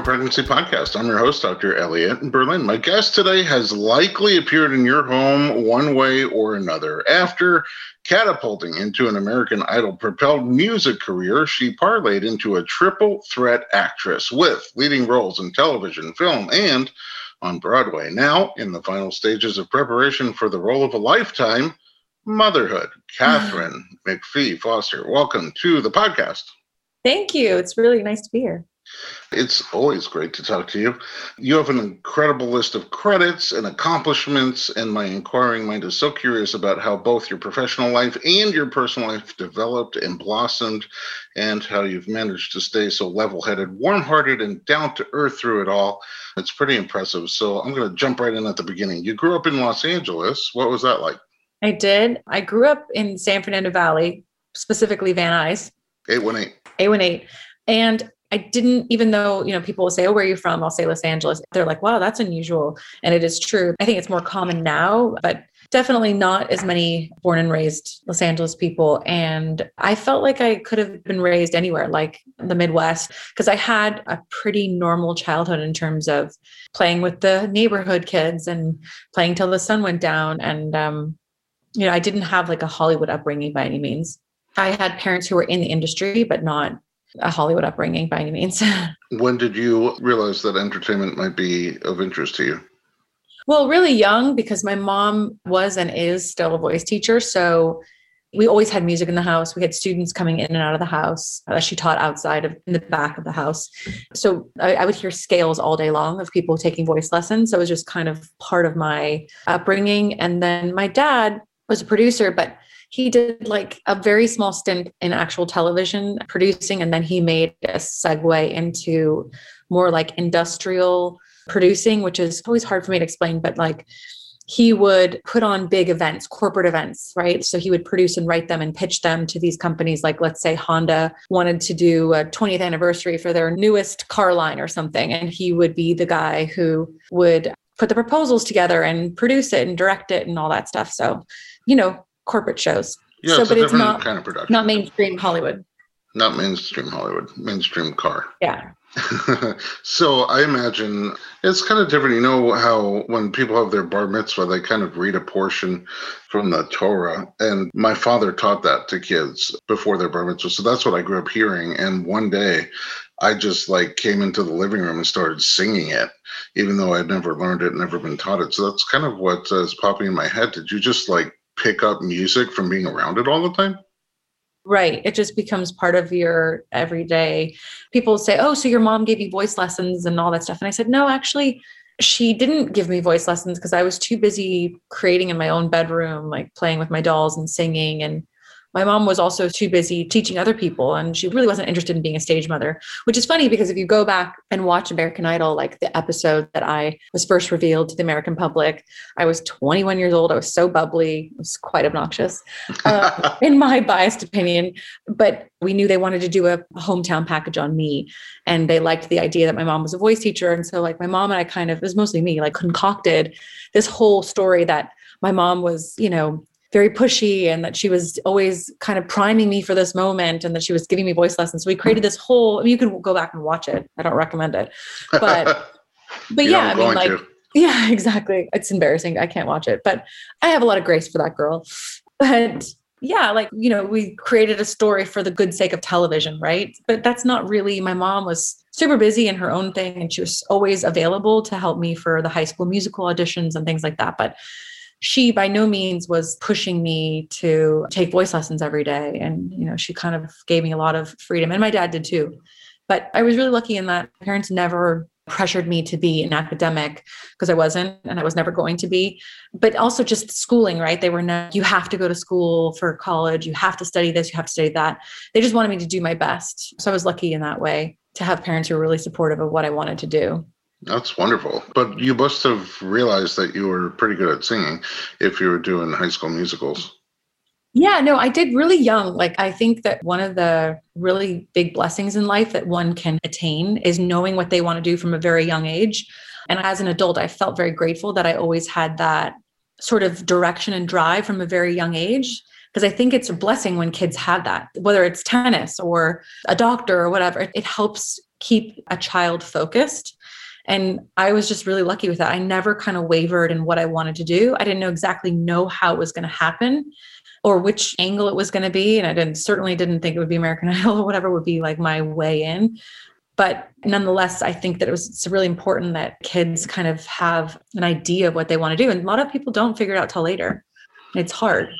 Pregnancy Podcast. I'm your host, Dr. Elliot in Berlin. My guest today has likely appeared in your home one way or another. After catapulting into an American Idol propelled music career, she parlayed into a triple threat actress with leading roles in television, film, and on Broadway. Now, in the final stages of preparation for the role of a lifetime, motherhood. Katharine McPhee Foster, welcome to the podcast. Thank you. It's really nice to be here. It's always great to talk to you. You have an incredible list of credits and accomplishments, and my inquiring mind is so curious about how both your professional life and your personal life developed and blossomed, and how you've managed to stay so level headed, warm hearted, and down to earth through it all. It's pretty impressive. So I'm going to jump right in at the beginning. You grew up in Los Angeles. What was that like? I did. I grew up in San Fernando Valley, specifically Van Nuys. 818. 818. And I didn't, even though, you know, people will say, Oh, where are you from? I'll say Los Angeles. They're like, wow, that's unusual. And it is true. I think it's more common now, but definitely not as many born and raised Los Angeles people. And I felt like I could have been raised anywhere, like the Midwest, because I had a pretty normal childhood in terms of playing with the neighborhood kids and playing till the sun went down. And, um, you know, I didn't have like a Hollywood upbringing by any means. I had parents who were in the industry, but not a Hollywood upbringing by any means. when did you realize that entertainment might be of interest to you? Well, really young because my mom was and is still a voice teacher. So we always had music in the house. We had students coming in and out of the house. Uh, she taught outside of in the back of the house. So I, I, would hear scales all day long of people taking voice lessons. So it was just kind of part of my upbringing. And then my dad was a producer, but he did like a very small stint in actual television producing and then he made a segue into more like industrial producing which is always hard for me to explain but like he would put on big events corporate events right? So he would produce and write them and pitch them to these companies like let's say honda wanted to do a 20th anniversary for their newest car line or something and he would be the guy who would put the proposals together and produce it and direct it and all that stuff. So you know corporate shows. Yeah, so, it's but it's not kind of production. Not mainstream Hollywood. Not mainstream Hollywood. Mainstream car. Yeah. so I imagine it's kind of different. You know how when people have their bar mitzvah, they kind of read a portion from the Torah, and my father taught that to kids before their bar mitzvah. So that's what I grew up hearing. And one day, I just like came into the living room and started singing it, even though I'd never learned it, never been taught it. So that's kind of what uh, is popping in my head. Did you just like pick up music from being around it all the time? Right. It just becomes part of your everyday. People say, Oh, so your mom gave you voice lessons and all that stuff. And I said, No, actually, she didn't give me voice lessons because I was too busy creating in my own bedroom, like playing with my dolls and singing and my mom was also too busy teaching other people and she really wasn't interested in being a stage mother which is funny because if you go back and watch american idol like the episode that i was first revealed to the american public i was 21 years old. I was so bubbly. It was quite obnoxious uh, in my biased opinion. But we knew they wanted to do a hometown package on me and they liked the idea that my mom was a voice teacher. And so like my mom and i kind of it was mostly me like concocted this whole story that my mom was you know very pushy and that she was always kind of priming me for this moment and that she was giving me voice lessons. So we created this whole, I mean, you can go back and watch it. I don't recommend it, but, but yeah, I mean, like, to. yeah, exactly. It's embarrassing. I can't watch it, but I have a lot of grace for that girl. But yeah, like, you know, we created a story for the good sake of television, right? But that's not really, my mom was super busy in her own thing and she was always available to help me for the high school musical auditions and things like that. But she by no means was pushing me to take voice lessons every day and you know she kind of gave me a lot of freedom and my dad did too but i was really lucky in that parents never pressured me to be an academic because I wasn't and I was never going to be. But also just schooling, right? They were not, you have to go to school for college, you have to study this, you have to study that. They just wanted me to do my best. So I was lucky in that way to have parents who were really supportive of what I wanted to do. That's wonderful. But you must have realized that you were pretty good at singing if you were doing high school musicals. Yeah, no, I did really young. Like, I think that one of the really big blessings in life that one can attain is knowing what they want to do from a very young age. And as an adult, I felt very grateful that I always had that sort of direction and drive from a very young age. Because I think it's a blessing when kids have that, whether it's tennis or a doctor or whatever, it helps keep a child focused. And I was just really lucky with that. I never kind of wavered in what I wanted to do. I didn't know exactly know how it was going to happen or which angle it was going to be. And I didn't certainly didn't think it would be American Idol or whatever would be like my way in. But nonetheless, I think that it was it's really important that kids kind of have an idea of what they want to do. And a lot of people don't figure it out till later. It's hard.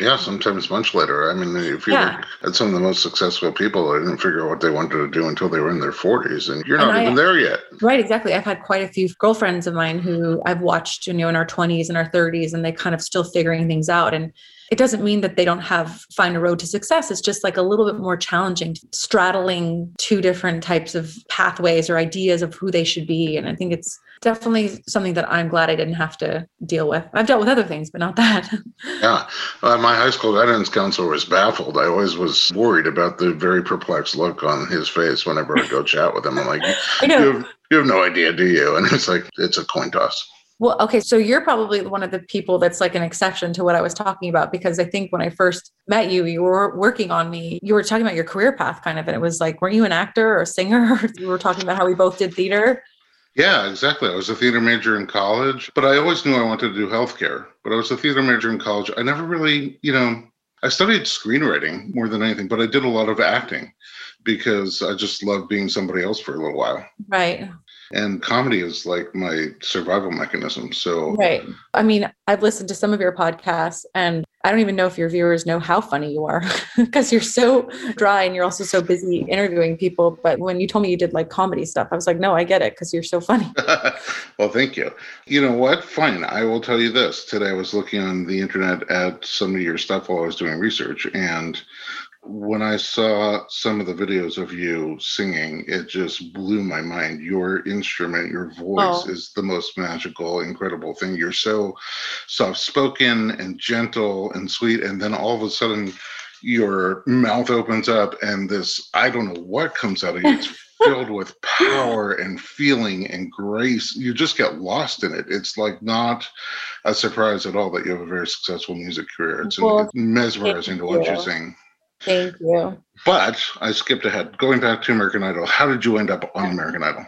Yeah, sometimes much later. I mean, if you yeah. look at some of the most successful people, they didn't figure out what they wanted to do until they were in their 40s, and you're not and even there yet. Right, exactly. I've had quite a few girlfriends of mine who I've watched, you know, in our 20s and our 30s, and they kind of still figuring things out. And it doesn't mean that they don't have find a road to success. It's just like a little bit more challenging, straddling two different types of pathways or ideas of who they should be. And I think it's definitely something that I'm glad I didn't have to deal with. I've dealt with other things, but not that. yeah. Uh, my high school guidance counselor was baffled. I always was worried about the very perplexed look on his face whenever I go chat with him. I'm like, I know. You have, you have no idea, do you? And it's like, it's a coin toss. Well, okay, so you're probably one of the people that's like an exception to what I was talking about because I think when I first met you, you were working on me. You were talking about your career path kind of, and it was like, weren't you an actor or a singer? you were talking about how we both did theater. Yeah, exactly. I was a theater major in college, but I always knew I wanted to do healthcare. But I was a theater major in college. I never really, you know, I studied screenwriting more than anything, but I did a lot of acting because I just loved being somebody else for a little while. Right and comedy is like my survival mechanism so right. I mean i've listened to some of your podcasts and i don't even know if your viewers know how funny you are because you're so dry and you're also so busy interviewing people but when you told me you did like comedy stuff i was like no i get it because you're so funny. Well thank you. You know what? Fine. I will tell you this. Today i was looking on the internet at some of your stuff while i was doing research and when I saw some of the videos of you singing, it just blew my mind. Your instrument, your voice oh. is the most magical, incredible thing. You're so soft spoken and gentle and sweet. And then all of a sudden, your mouth opens up and this, I don't know what comes out of you. It's filled with power and feeling and grace. You just get lost in it. It's like not a surprise at all that you have a very successful music career. It's well, mesmerizing to watch you sing. Thank you. But I skipped ahead. Going back to American Idol, how did you end up on American Idol?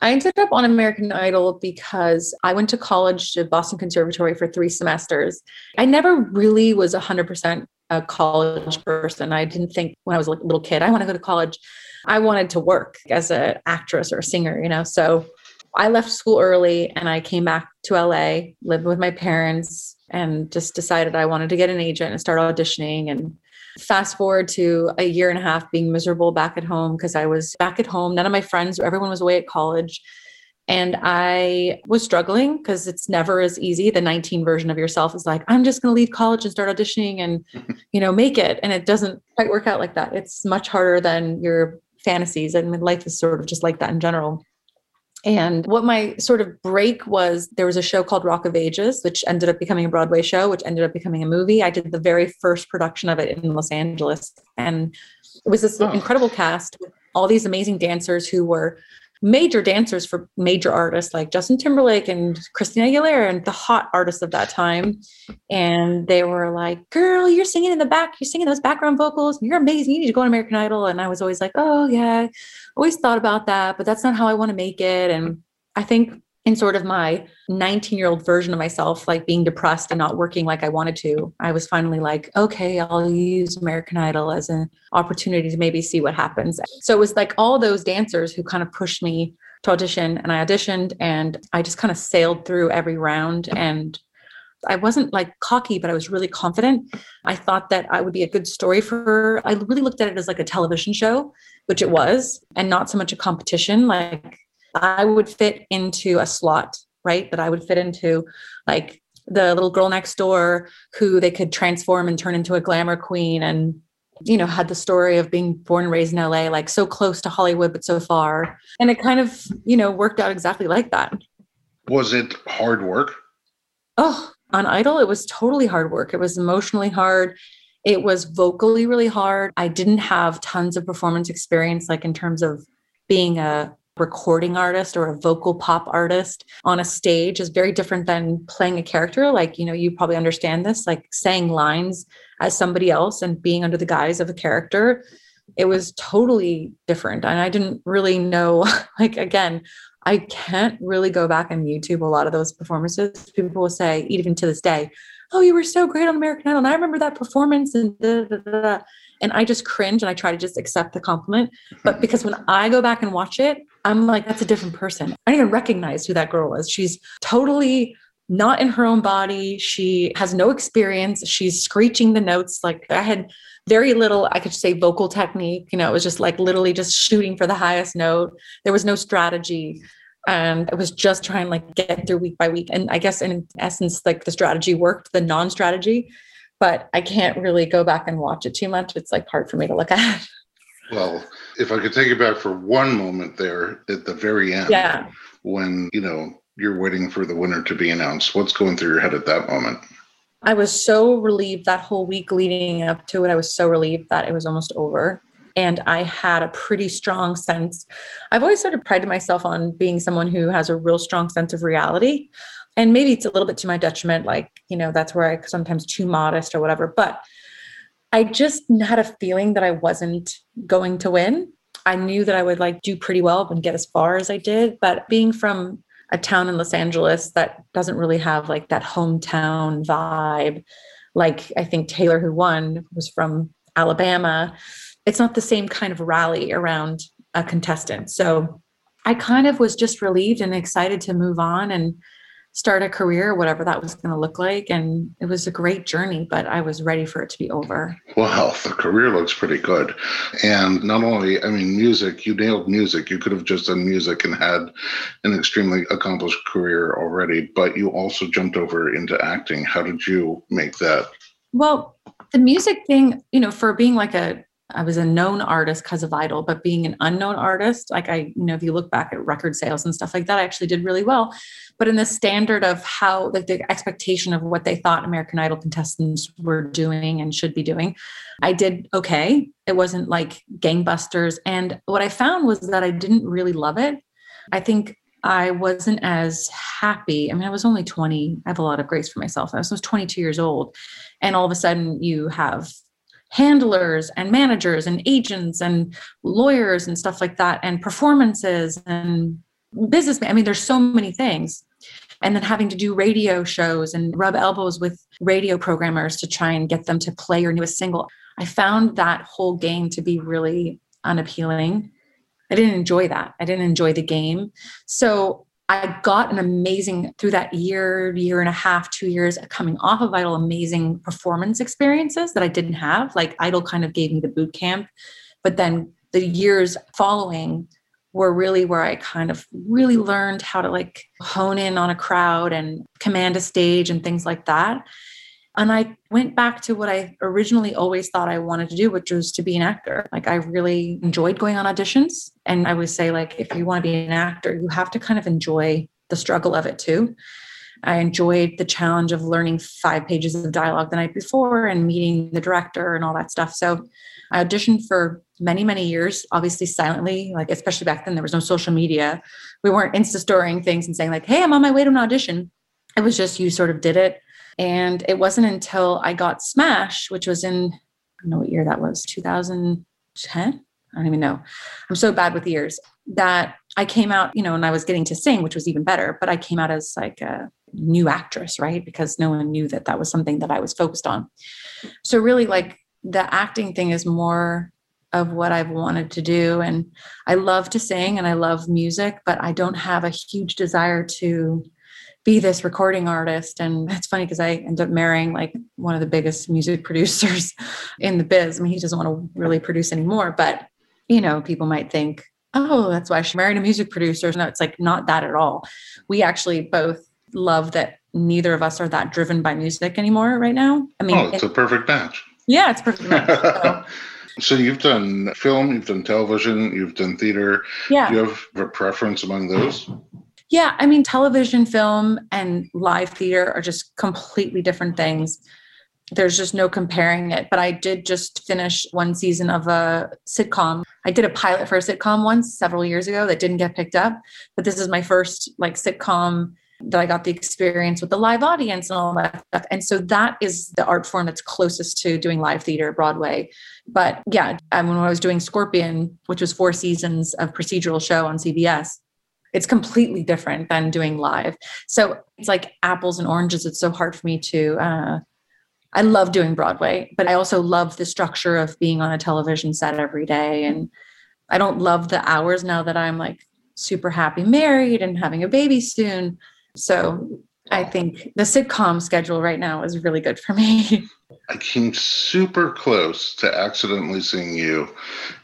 I ended up on American Idol because I went to college to Boston Conservatory for three semesters. I never really was 100% a college person. I didn't think when I was a little kid, I want to go to college. I wanted to work as an actress or a singer, you know. So I left school early and I came back to LA, lived with my parents, and just decided I wanted to get an agent and start auditioning and Fast forward to a year and a half being miserable back at home because I was back at home. None of my friends, everyone was away at college. And I was struggling because it's never as easy. The 19 version of yourself is like, I'm just going to leave college and start auditioning and, you know, make it. And it doesn't quite work out like that. It's much harder than your fantasies. And life is sort of just like that in general. And what my sort of break was there was a show called Rock of Ages, which ended up becoming a Broadway show, which ended up becoming a movie. I did the very first production of it in Los Angeles. And it was this oh. incredible cast with all these amazing dancers who were major dancers for major artists like Justin Timberlake and Christina Aguilera and the hot artists of that time. And they were like, girl, you're singing in the back, you're singing those background vocals, you're amazing. You need to go on American Idol. And I was always like, oh, yeah, always thought about that, but that's not how I want to make it. And I think in sort of my 19 year old version of myself, like being depressed and not working like I wanted to, I was finally like, okay, I'll use American Idol as an opportunity to maybe see what happens. So it was like all those dancers who kind of pushed me to audition, and I auditioned and I just kind of sailed through every round. And I wasn't like cocky, but I was really confident. I thought that I would be a good story for, I really looked at it as like a television show, which it was, and not so much a competition. Like I would fit into a slot, right? That I would fit into like the little girl next door who they could transform and turn into a glamour queen and you know had the story of being born and raised in LA like so close to Hollywood but so far. And it kind of you know worked out exactly like that. Was it hard work? Oh on idol it was totally hard work. It was emotionally hard. It was vocally really hard. I didn't have tons of performance experience like in terms of being a recording artist or a vocal pop artist on a stage is very different than playing a character like you know you probably understand this like saying lines as somebody else and being under the guise of a character it was totally different. And I didn't really know, like, again, I can't really go back and YouTube a lot of those performances. People will say, even to this day, oh, you were so great on American Idol. And I remember that performance and da, da, da, and I just cringe and I try to just accept the compliment. But mm-hmm. because when I go back and watch it, I'm like, that's a different person. I didn't even recognize who that girl was. She's totally not in her own body. She has no experience. She's screeching the notes. Like I had very little, I could say vocal technique. You know, it was just like literally just shooting for the highest note. There was no strategy. And I was just trying like get through week by week. And I guess in essence, like the strategy worked, the non-strategy, but I can't really go back and watch it too much. It's like hard for me to look at. Well, if I could take you back for one moment there at the very end, yeah. when, you know, you're waiting for the winner to be announced, what's going through your head at that moment? I was so relieved that whole week leading up to it. I was so relieved that it was almost over. And I had a pretty strong sense. I've always sort of prided myself on being someone who has a real strong sense of reality. And maybe it's a little bit to my detriment, like, you know, that's where I sometimes too modest or whatever. But I just had a feeling that I wasn't going to win. I knew that I would like do pretty well and get as far as I did. But being from a town in Los Angeles that doesn't really have like that hometown vibe. Like I think Taylor, who won, was from Alabama. It's not the same kind of rally around a contestant. So I kind of was just relieved and excited to move on and start a career, whatever that was going to look like. And it was a great journey, but I was ready for it to be over. Wow, the career looks pretty good. And not only, I mean, music, you nailed music. You could have just done music and had an extremely accomplished career already, but you also jumped over into acting. How did you make that? Well, the music thing, you know, for being like a I was a known artist because of Idol, but being an unknown artist, like I, you know, if you look back at record sales and stuff like that, I actually did really well. But in the standard of how, like the expectation of what they thought American Idol contestants were doing and should be doing, I did okay. It wasn't like gangbusters. And what I found was that I didn't really love it. I think I wasn't as happy. I mean, I was only 20. I have a lot of grace for myself. I was 22 years old. And all of a sudden, you have handlers and managers and agents and lawyers and stuff like that and performances and business i mean there's so many things. And then having to do radio shows and rub elbows with radio programmers to try and get them to play your newest single. I found that whole game to be really unappealing. I didn't enjoy that. I didn't enjoy the game. So I got an amazing through that year, year and a half, two years coming off of Idol, amazing performance experiences that I didn't have. Like Idol kind of gave me the boot camp, but then the years following were really where I kind of really learned how to like hone in on a crowd and command a stage and things like that. And I went back to what I originally always thought I wanted to do, which was to be an actor. Like I really enjoyed going on auditions. And I would say, like, if you want to be an actor, you have to kind of enjoy the struggle of it too. I enjoyed the challenge of learning five pages of dialogue the night before and meeting the director and all that stuff. So I auditioned for many, many years, obviously silently, like especially back then there was no social media. We weren't insta storing things and saying, like, hey, I'm on my way to an audition. It was just you sort of did it and it wasn't until I got Smash, which was in, I don't know what year that was, 2010? I don't even know. I'm so bad with years that I came out, you know, and I was getting to sing, which was even better, but I came out as like a new actress, right? Because no one knew that that was something that I was focused on. So, really, like the acting thing is more of what I've wanted to do. And I love to sing and I love music, but I don't have a huge desire to be this recording artist. And it's funny because I ended up marrying like one of the biggest music producers in the biz. I mean, he doesn't want to really produce anymore, but you know, people might think, oh, that's why she married a music producer. No, it's like not that at all. We actually both love that neither of us are that driven by music anymore right now. I mean, oh, it's it, a perfect match. Yeah, it's perfect match. So. so you've done film, you've done television, you've done theater. Yeah. Do you have a preference among those? Yeah, I mean, television, film, and live theater are just completely different things. There's just no comparing it. But I did just finish one season of a sitcom. I did a pilot for a sitcom once several years ago that didn't get picked up. But this is my first like sitcom that I got the experience with the live audience and all that stuff. And so that is the art form that's closest to doing live theater, Broadway. But yeah, when I was doing Scorpion, which was four seasons of procedural show on CBS, it's completely different than doing live. So it's like apples and oranges. It's so hard for me to. Uh, I love doing Broadway, but I also love the structure of being on a television set every day. And I don't love the hours now that I'm like super happy married and having a baby soon. So I think the sitcom schedule right now is really good for me. I came super close to accidentally seeing you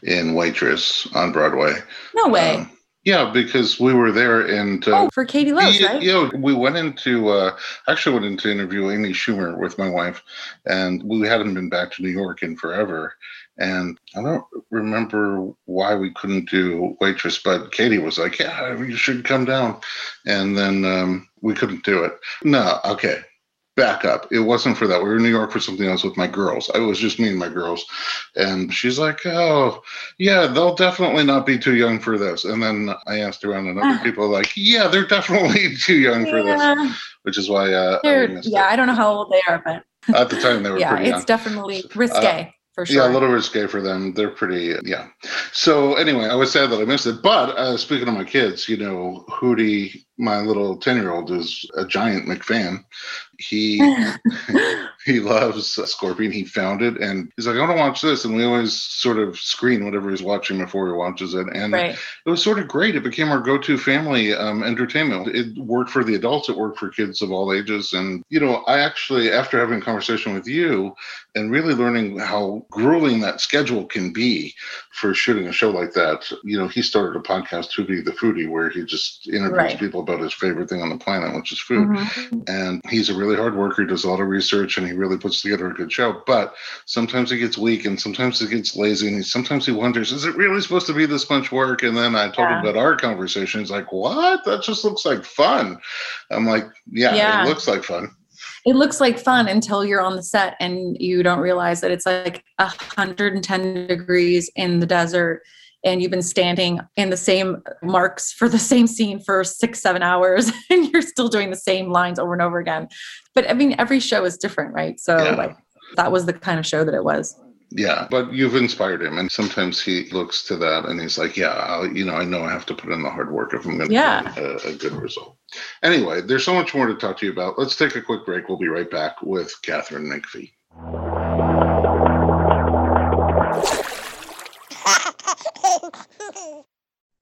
in Waitress on Broadway. No way. Um, yeah, because we were there and uh, oh, for Katie Loves, right? You know, we went into uh, actually went into interview Amy Schumer with my wife, and we hadn't been back to New York in forever. And I don't remember why we couldn't do waitress, but Katie was like, "Yeah, you should come down," and then um, we couldn't do it. No, okay, back up. It wasn't for that. We were in New York for something else with my girls. It was just me and my girls, and she's like, "Oh, yeah, they'll definitely not be too young for this." And then I asked around, and other people like, "Yeah, they're definitely too young for this," which is why. Uh, I yeah, it. I don't know how old they are, but at the time they were. yeah, it's young. definitely risque. Uh, for sure. Yeah, a little risque for them. They're pretty, yeah. So anyway, I was sad that I missed it. But uh, speaking of my kids, you know, Hootie, my little ten year old, is a giant McFan. He he loves Scorpion. He found it, and he's like, I want to watch this. And we always sort of screen whatever he's watching before he watches it. And right. it was sort of great. It became our go to family um, entertainment. It worked for the adults. It worked for kids of all ages. And you know, I actually, after having a conversation with you and really learning how grueling that schedule can be for shooting a show like that, you know, he started a podcast, Hootie the Foodie, where he just interviews right. people about his favorite thing on the planet, which is food. Mm-hmm. And he's a really hard worker. He does a lot of research and he really puts together a good show. But sometimes he gets weak and sometimes he gets lazy and he, sometimes he wonders, is it really supposed to be this much work? And then I told yeah. him about our conversation. He's like, what? That just looks like fun. I'm like, yeah, yeah. it looks like fun it looks like fun until you're on the set and you don't realize that it's like 110 degrees in the desert and you've been standing in the same marks for the same scene for six, seven hours, and you're still doing the same lines over and over again. But I mean, every show is different, right? So, yeah. like, that was the kind of show that it was. Yeah, but you've inspired him, and sometimes he looks to that and he's like, "Yeah, I'll, you know, I know I have to put in the hard work if I'm going to yeah. get a, a good result." Anyway, there's so much more to talk to you about. Let's take a quick break. We'll be right back with Katharine McPhee.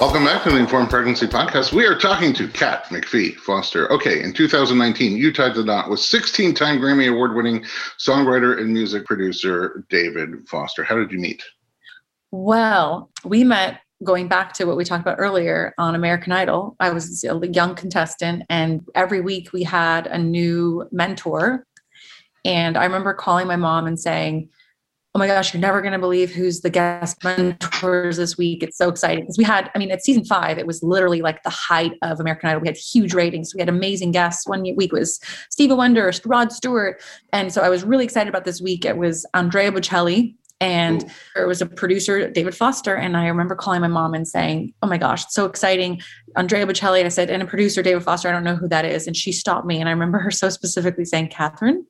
Welcome back to the Informed Pregnancy Podcast. We are talking to Kat McPhee Foster. Okay, in 2019, you tied the knot with 16 time Grammy Award winning songwriter and music producer David Foster. How did you meet? Well, we met going back to what we talked about earlier on American Idol. I was a young contestant, and every week we had a new mentor. And I remember calling my mom and saying, Oh my gosh, you're never going to believe who's the guest mentors this week. It's so exciting. Because we had, I mean, at season five, it was literally like the height of American Idol. We had huge ratings. We had amazing guests. One week was Stevie Wonder, Rod Stewart. And so I was really excited about this week. It was Andrea Bocelli, and Ooh. there was a producer, David Foster. And I remember calling my mom and saying, Oh my gosh, it's so exciting. Andrea Bocelli. I said, and a producer, David Foster, I don't know who that is. And she stopped me. And I remember her so specifically saying, "Katharine,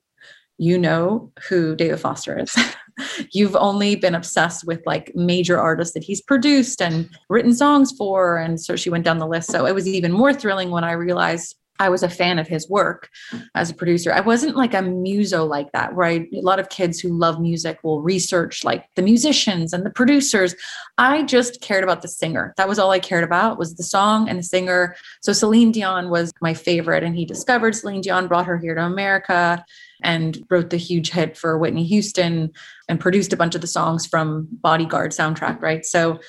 you know who David Foster is. You've only been obsessed with like major artists that he's produced and written songs for. And so she went down the list. So it was even more thrilling when I realized I was a fan of his work as a producer. I wasn't like a muso like that, where I, a lot of kids who love music will research like the musicians and the producers. I just cared about the singer. That was all I cared about was the song and the singer. So Celine Dion was my favorite, and he discovered Celine Dion, brought her here to America, and wrote the huge hit for Whitney Houston and produced a bunch of the songs from Bodyguard soundtrack, right? So,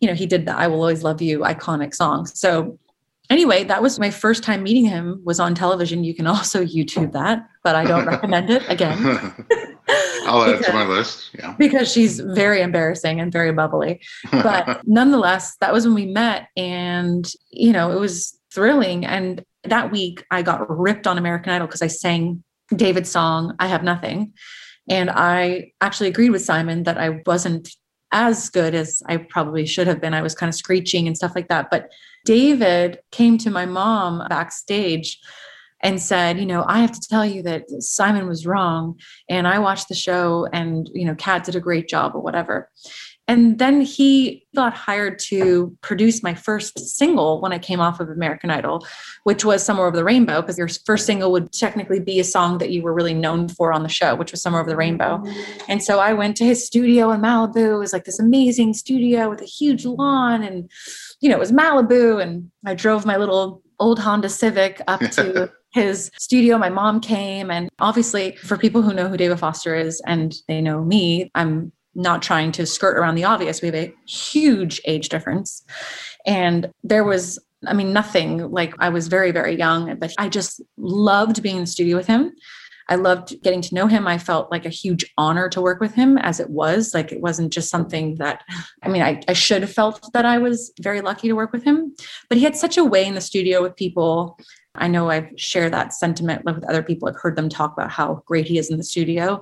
you know, he did the I Will Always Love You iconic song. So anyway, that was my first time meeting him was on television. You can also YouTube that, but I don't recommend it again. I'll add because, to my list. Yeah. Because she's very embarrassing and very bubbly. But nonetheless, that was when we met and you know, it was thrilling and that week I got ripped on American Idol because I sang David's song I Have Nothing. And I actually agreed with Simon that I wasn't as good as I probably should have been. I was kind of screeching and stuff like that. But David came to my mom backstage and said, you know, I have to tell you that Simon was wrong. And I watched the show and, you know, Kat did a great job or whatever. And then he got hired to produce my first single when I came off of American Idol, which was Somewhere Over the Rainbow, because your first single would technically be a song that you were really known for on the show, which was Somewhere Over the Rainbow. And so I went to his studio in Malibu. It was like this amazing studio with a huge lawn and, you know, it was Malibu. And I drove my little old Honda Civic up to his studio. My mom came. And obviously, for people who know who David Foster is and they know me, I'm not trying to skirt around the obvious. We have a huge age difference. And there was, I mean, nothing like I was very, very young, but I just loved being in the studio with him. I loved getting to know him. I felt like a huge honor to work with him as it was. Like it wasn't just something that, I mean, I, I should have felt that I was very lucky to work with him, but he had such a way in the studio with people. I know I've shared that sentiment with other people. I've heard them talk about how great he is in the studio.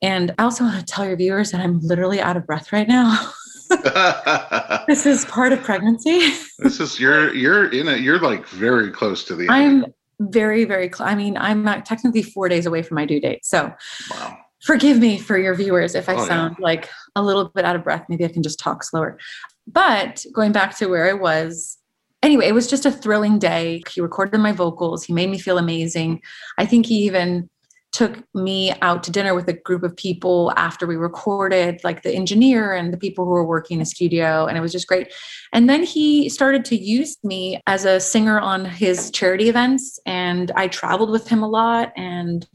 And I also want to tell your viewers that I'm literally out of breath right now. this is part of pregnancy. this is you're you're in it. You're like very close to the. I'm end. Very very close. I mean, I'm technically four days away from my due date. So, wow. Forgive me for your viewers if I oh, sound yeah. like a little bit out of breath. Maybe I can just talk slower. But going back to where I was, anyway, it was just a thrilling day. He recorded my vocals. He made me feel amazing. I think he even took me out to dinner with a group of people after we recorded, like the engineer and the people who were working in the studio. And it was just great. And then he started to use me as a singer on his charity events. And I traveled with him a lot. And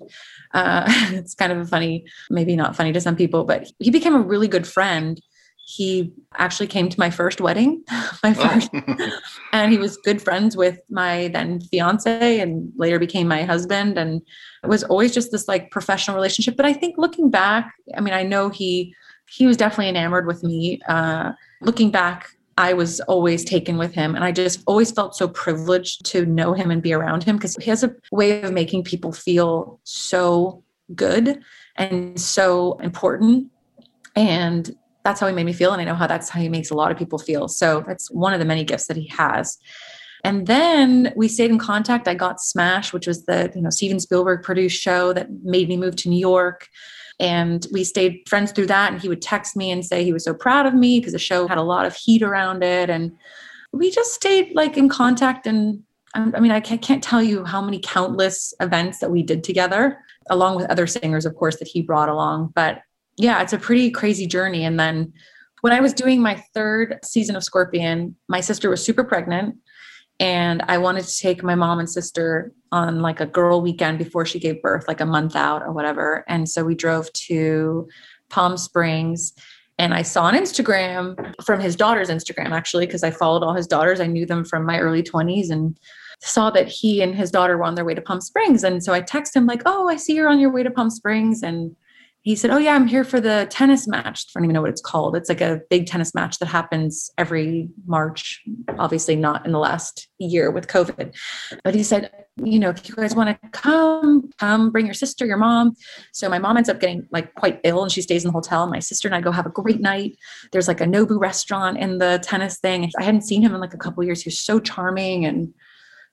uh, it's kind of funny, maybe not funny to some people, but he became a really good friend he actually came to my first wedding, my oh. first, and he was good friends with my then fiance and later became my husband. And it was always just this like professional relationship. But I think looking back, I mean, I know he he was definitely enamored with me. Uh, looking back, I was always taken with him. And I just always felt so privileged to know him and be around him because he has a way of making people feel so good and so important. And that's how he made me feel. And I know how that's how he makes a lot of people feel. So that's one of the many gifts that he has. And then we stayed in contact. I got Smash, which was the you know Steven Spielberg produced show that made me move to New York. And we stayed friends through that. And he would text me and say he was so proud of me because the show had a lot of heat around it. And we just stayed like in contact. And um, I mean, I can't tell you how many countless events that we did together, along with other singers, of course, that he brought along. But yeah, it's a pretty crazy journey. And then when I was doing my third season of Scorpion, my sister was super pregnant. And I wanted to take my mom and sister on like a girl weekend before she gave birth, like a month out or whatever. And so we drove to Palm Springs and I saw on Instagram from his daughter's Instagram, actually, because I followed all his daughters. I knew them from my early 20s and saw that he and his daughter were on their way to Palm Springs. And so I texted him, like, Oh, I see you're on your way to Palm Springs. And he said, Oh, yeah, I'm here for the tennis match. I don't even know what it's called. It's like a big tennis match that happens every March, obviously not in the last year with COVID. But he said, You know, if you guys want to come, come bring your sister, your mom. So my mom ends up getting like quite ill and she stays in the hotel. My sister and I go have a great night. There's like a Nobu restaurant in the tennis thing. I hadn't seen him in like a couple years. He was so charming and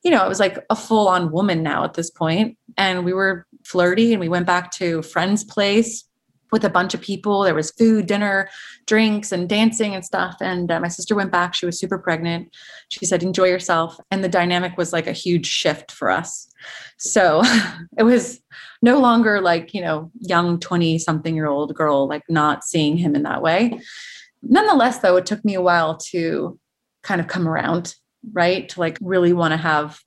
you know, it was like a full on woman now at this point. And we were flirty and we went back to friend's place with a bunch of people. There was food, dinner, drinks, and dancing and stuff. And uh, my sister went back. She was super pregnant. She said, Enjoy yourself. And the dynamic was like a huge shift for us. So it was no longer like, you know, young 20 something year old girl, like not seeing him in that way. Nonetheless, though, it took me a while to kind of come around, right? To like really want to have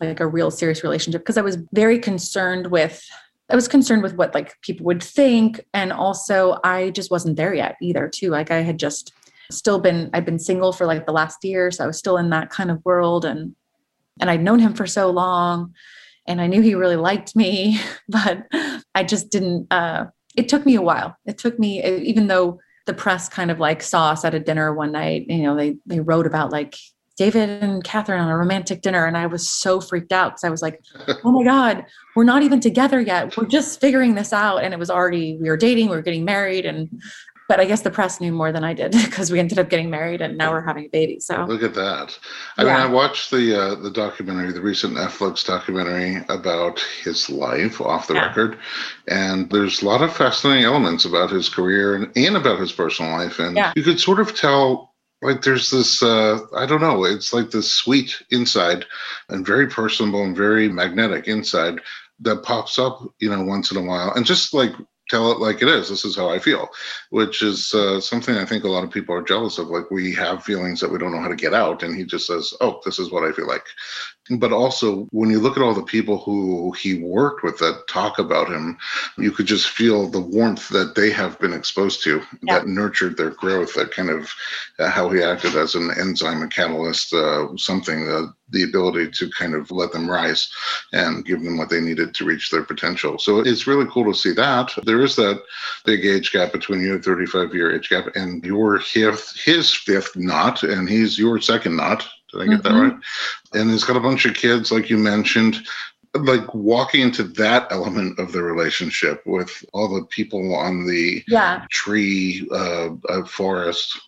like a real serious relationship because I was very concerned with I was concerned with what like people would think. And also I just wasn't there yet either, too. Like I had just still been, I'd been single for like the last year. So I was still in that kind of world and and I'd known him for so long and I knew he really liked me, but I just didn't uh it took me a while. It took me even though the press kind of like saw us at a dinner one night, you know, they they wrote about like David and Katharine on a romantic dinner. And I was so freaked out because I was like, oh my God, we're not even together yet. We're just figuring this out. And it was already, we were dating, we were getting married. And, but I guess the press knew more than I did because we ended up getting married and now we're having a baby. So look at that. I yeah. mean, I watched the, uh, the documentary, the recent Netflix documentary about his life off the yeah. record. And there's a lot of fascinating elements about his career and, and about his personal life. And yeah. you could sort of tell like there's this uh, i don't know it's like this sweet inside and very personable and very magnetic inside that pops up you know once in a while and just like tell it like it is. This is how I feel, which is uh, something I think a lot of people are jealous of. Like we have feelings that we don't know how to get out, and he just says, "Oh, this is what I feel like." But also, when you look at all the people who he worked with that talk about him, you could just feel the warmth that they have been exposed to yeah. that nurtured their growth. That kind of uh, how he acted as an enzyme, a catalyst, uh, something that the ability to kind of let them rise and give them what they needed to reach their potential. So it's really cool to see that. There is that big age gap between you, 35 year age gap, and your fifth, his fifth knot, and he's your second knot. Did I get mm-hmm. that right? And he's got a bunch of kids, like you mentioned like walking into that element of the relationship with all the people on the yeah. tree uh, uh, forest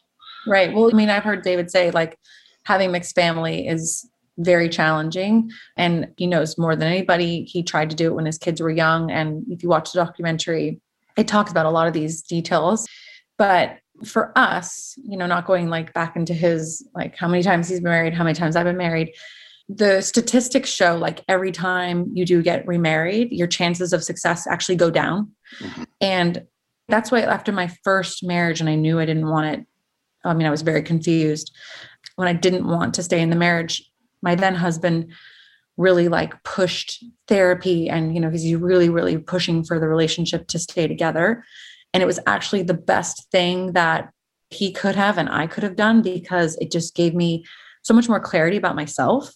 right well i mean i've heard david say like having mixed family is very challenging and he knows more than anybody he tried to do it when his kids were young and if you watch the documentary it talks about a lot of these details but for us you know not going like back into his like how many times he's been married how many times i've been married the statistics show like every time you do get remarried your chances of success actually go down. Mm-hmm. and that's why after my first marriage and i knew i didn't want it i mean i was very confused. When i didn't want to stay in the marriage my then husband really like pushed therapy and you know he's really really pushing for the relationship to stay together and it was actually the best thing that he could have and I could have done because it just gave me so much more clarity about myself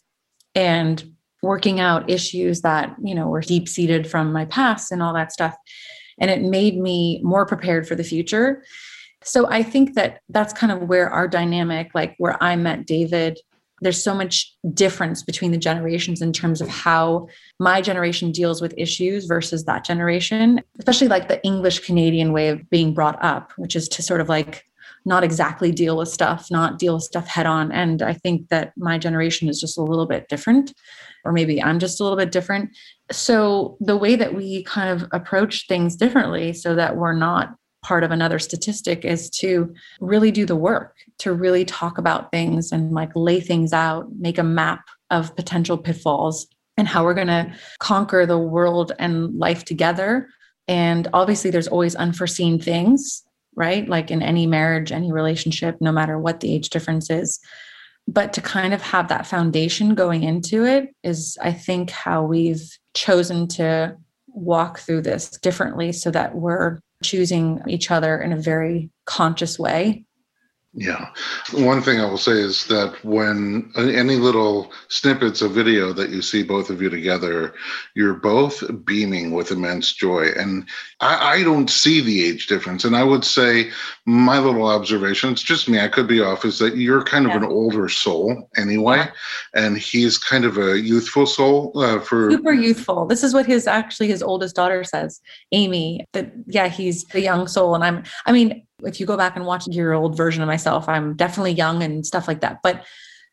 and working out issues that you know were deep seated from my past and all that stuff. And it made me more prepared for the future. So i think that that's kind of where our dynamic like where i met david there's so much difference between the generations in terms of how my generation deals with issues versus that generation, especially like the English Canadian way of being brought up, which is to sort of like not exactly deal with stuff, not deal with stuff head on. And I think that my generation is just a little bit different, or maybe I'm just a little bit different. So the way that we kind of approach things differently so that we're not part of another statistic is to really do the work, to really talk about things and like lay things out, make a map of potential pitfalls and how we're going to conquer the world and life together. And obviously, there's always unforeseen things, right? Like in any marriage, any relationship, no matter what the age difference is. But to kind of have that foundation going into it is, I think, how we've chosen to walk through this differently so that we're choosing each other in a very conscious way yeah. One thing I will say is that when any little snippets of video that you see both of you together, you're both beaming with immense joy. And I, I don't see the age difference. And I would say my little observation, it's just me, I could be off, is that you're kind of yeah. an older soul anyway. Yeah. And he's kind of a youthful soul uh, for super youthful. This is what his actually his oldest daughter says, Amy, that yeah, he's a young soul. And I'm, I mean, if you go back and watch your old version of myself, I'm definitely young and stuff like that. But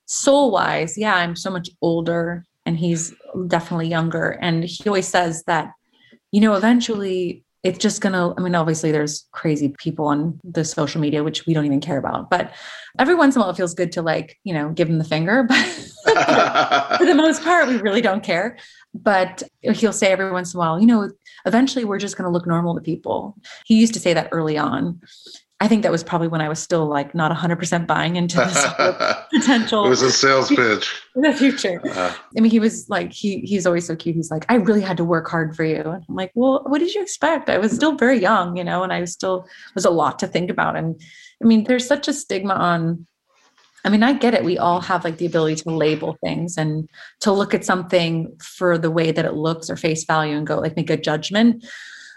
soul wise, yeah, I'm so much older and he's definitely younger. And he always says that, you know, eventually it's just gonna i mean obviously there's crazy people on the social media which we don't even care about but every once in a while it feels good to like you know give him the finger but for the most part we really don't care but he'll say every once in a while you know eventually we're just going to look normal to people he used to say that early on I think that was probably when I was still like not 100% buying into this potential. It was a sales pitch. In the future. Uh, I mean, he was like, he he's always so cute. He's like, I really had to work hard for you. And I'm like, well, what did you expect? I was still very young, you know, and I was still was a lot to think about. And I mean, there's such a stigma on I mean, I get it. We all have like the ability to label things and to look at something for the way that it looks or face value and go like make a judgment.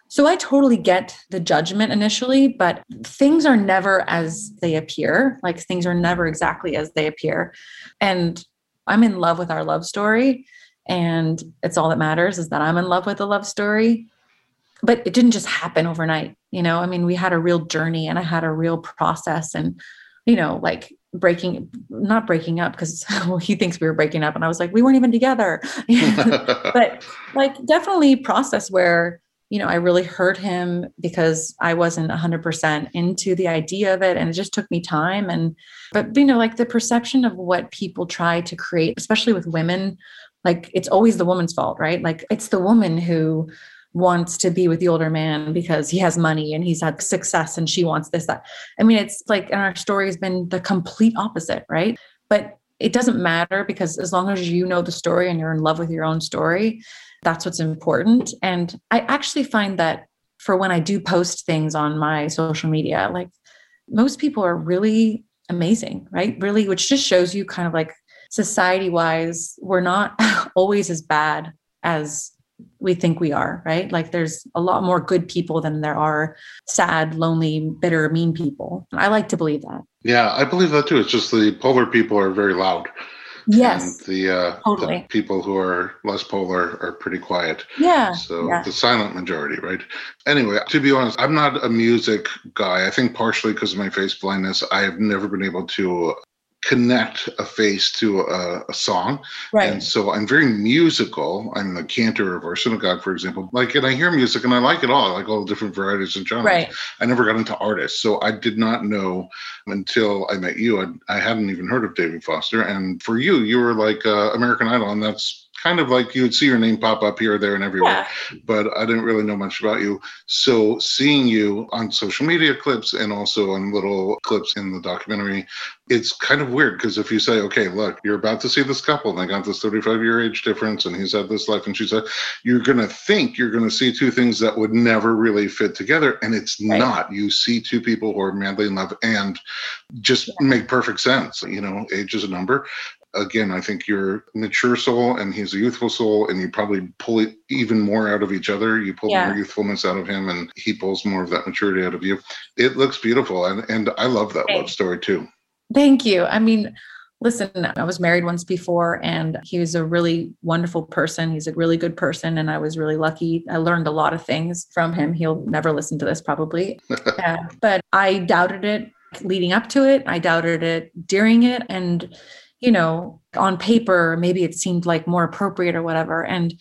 So I totally get the judgment initially, but things are never as they appear. Like things are never exactly as they appear. And I'm in love with our love story. And it's all that matters is that I'm in love with the love story. But it didn't just happen overnight. You know, I mean, we had a real journey and I had a real process and, you know, like breaking, not breaking up because well, he thinks we were breaking up. And I was like, we weren't even together. but like definitely process where, you know, I really hurt him because I wasn't 100% into the idea of it. And it just took me time. And, but, you know, like the perception of what people try to create, especially with women, like it's always the woman's fault, right? Like it's the woman who wants to be with the older man because he has money and he's had success and she wants this, that. I mean, it's like, and our story has been the complete opposite, right? But it doesn't matter because as long as you know the story and you're in love with your own story, that's what's important. And I actually find that for when I do post things on my social media, like most people are really amazing, right? Really, which just shows you kind of like society wise, we're not always as bad as we think we are, right? Like there's a lot more good people than there are sad, lonely, bitter, mean people. I like to believe that. Yeah, I believe that too. It's just the polar people are very loud. Yes. And the, uh, totally. the people who are less polar are pretty quiet. Yeah. So yeah. the silent majority, right? Anyway, to be honest, I'm not a music guy. I think partially because of my face blindness, I have never been able to connect a face to a, a, song. Right. And so I'm very musical. I'm the cantor of our synagogue, for example. Like, and I hear music and I like it all. I like all the different varieties and genres. Right. I never got into artists. So I did not know until I met you. I, I hadn't even heard of David Foster. And for you, you were like uh, American Idol. And that's kind of like you would see your name pop up here, there, and everywhere. Yeah. But I didn't really know much about you. So seeing you on social media clips and also on little clips in the documentary, it's kind of weird because if you say, okay, look, you're about to see this couple and they got this 35 year age difference and he's had this life and she's had, you're going to think you're going to see two things that would never really fit together. And it's right. not. You see two people who are madly in love and just yeah. make perfect sense. You know, age is a number again, I think you're a mature soul and he's a youthful soul, and you probably pull it even more out of each other. You pull yeah. more youthfulness out of him, and he pulls more of that maturity out of you. It looks beautiful, and and I love that love story too. Thank you. I mean, listen, I was married once before, and he was a really wonderful person. He's a really good person, and I was really lucky. I learned a lot of things from him. He'll never listen to this probably, uh, but I doubted it leading up to it. I doubted it during it, and you know, on paper, maybe it seemed like more appropriate or whatever. And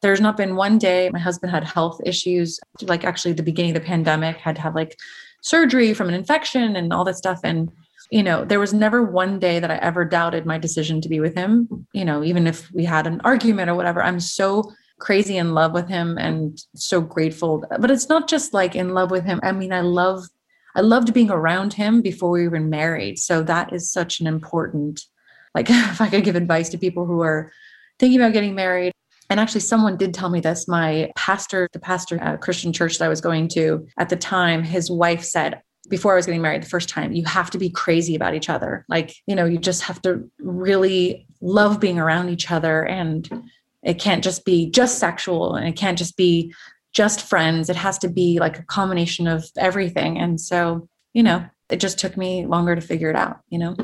there's not been one day my husband had health issues, like actually the beginning of the pandemic, had to have like surgery from an infection and all that stuff. And, you know, there was never one day that I ever doubted my decision to be with him, you know, even if we had an argument or whatever. I'm so crazy in love with him and so grateful. But it's not just like in love with him. I mean, I love I loved being around him before we were married. So that is such an important like if I could give advice to people who are thinking about getting married. And actually, someone did tell me this. My pastor, the pastor at a Christian church that I was going to at the time, his wife said, before I was getting married the first time, you have to be crazy about each other. Like, you know, you just have to really love being around each other. And it can't just be just sexual and it can't just be just friends. It has to be like a combination of everything. And so, you know, it just took me longer to figure it out, you know?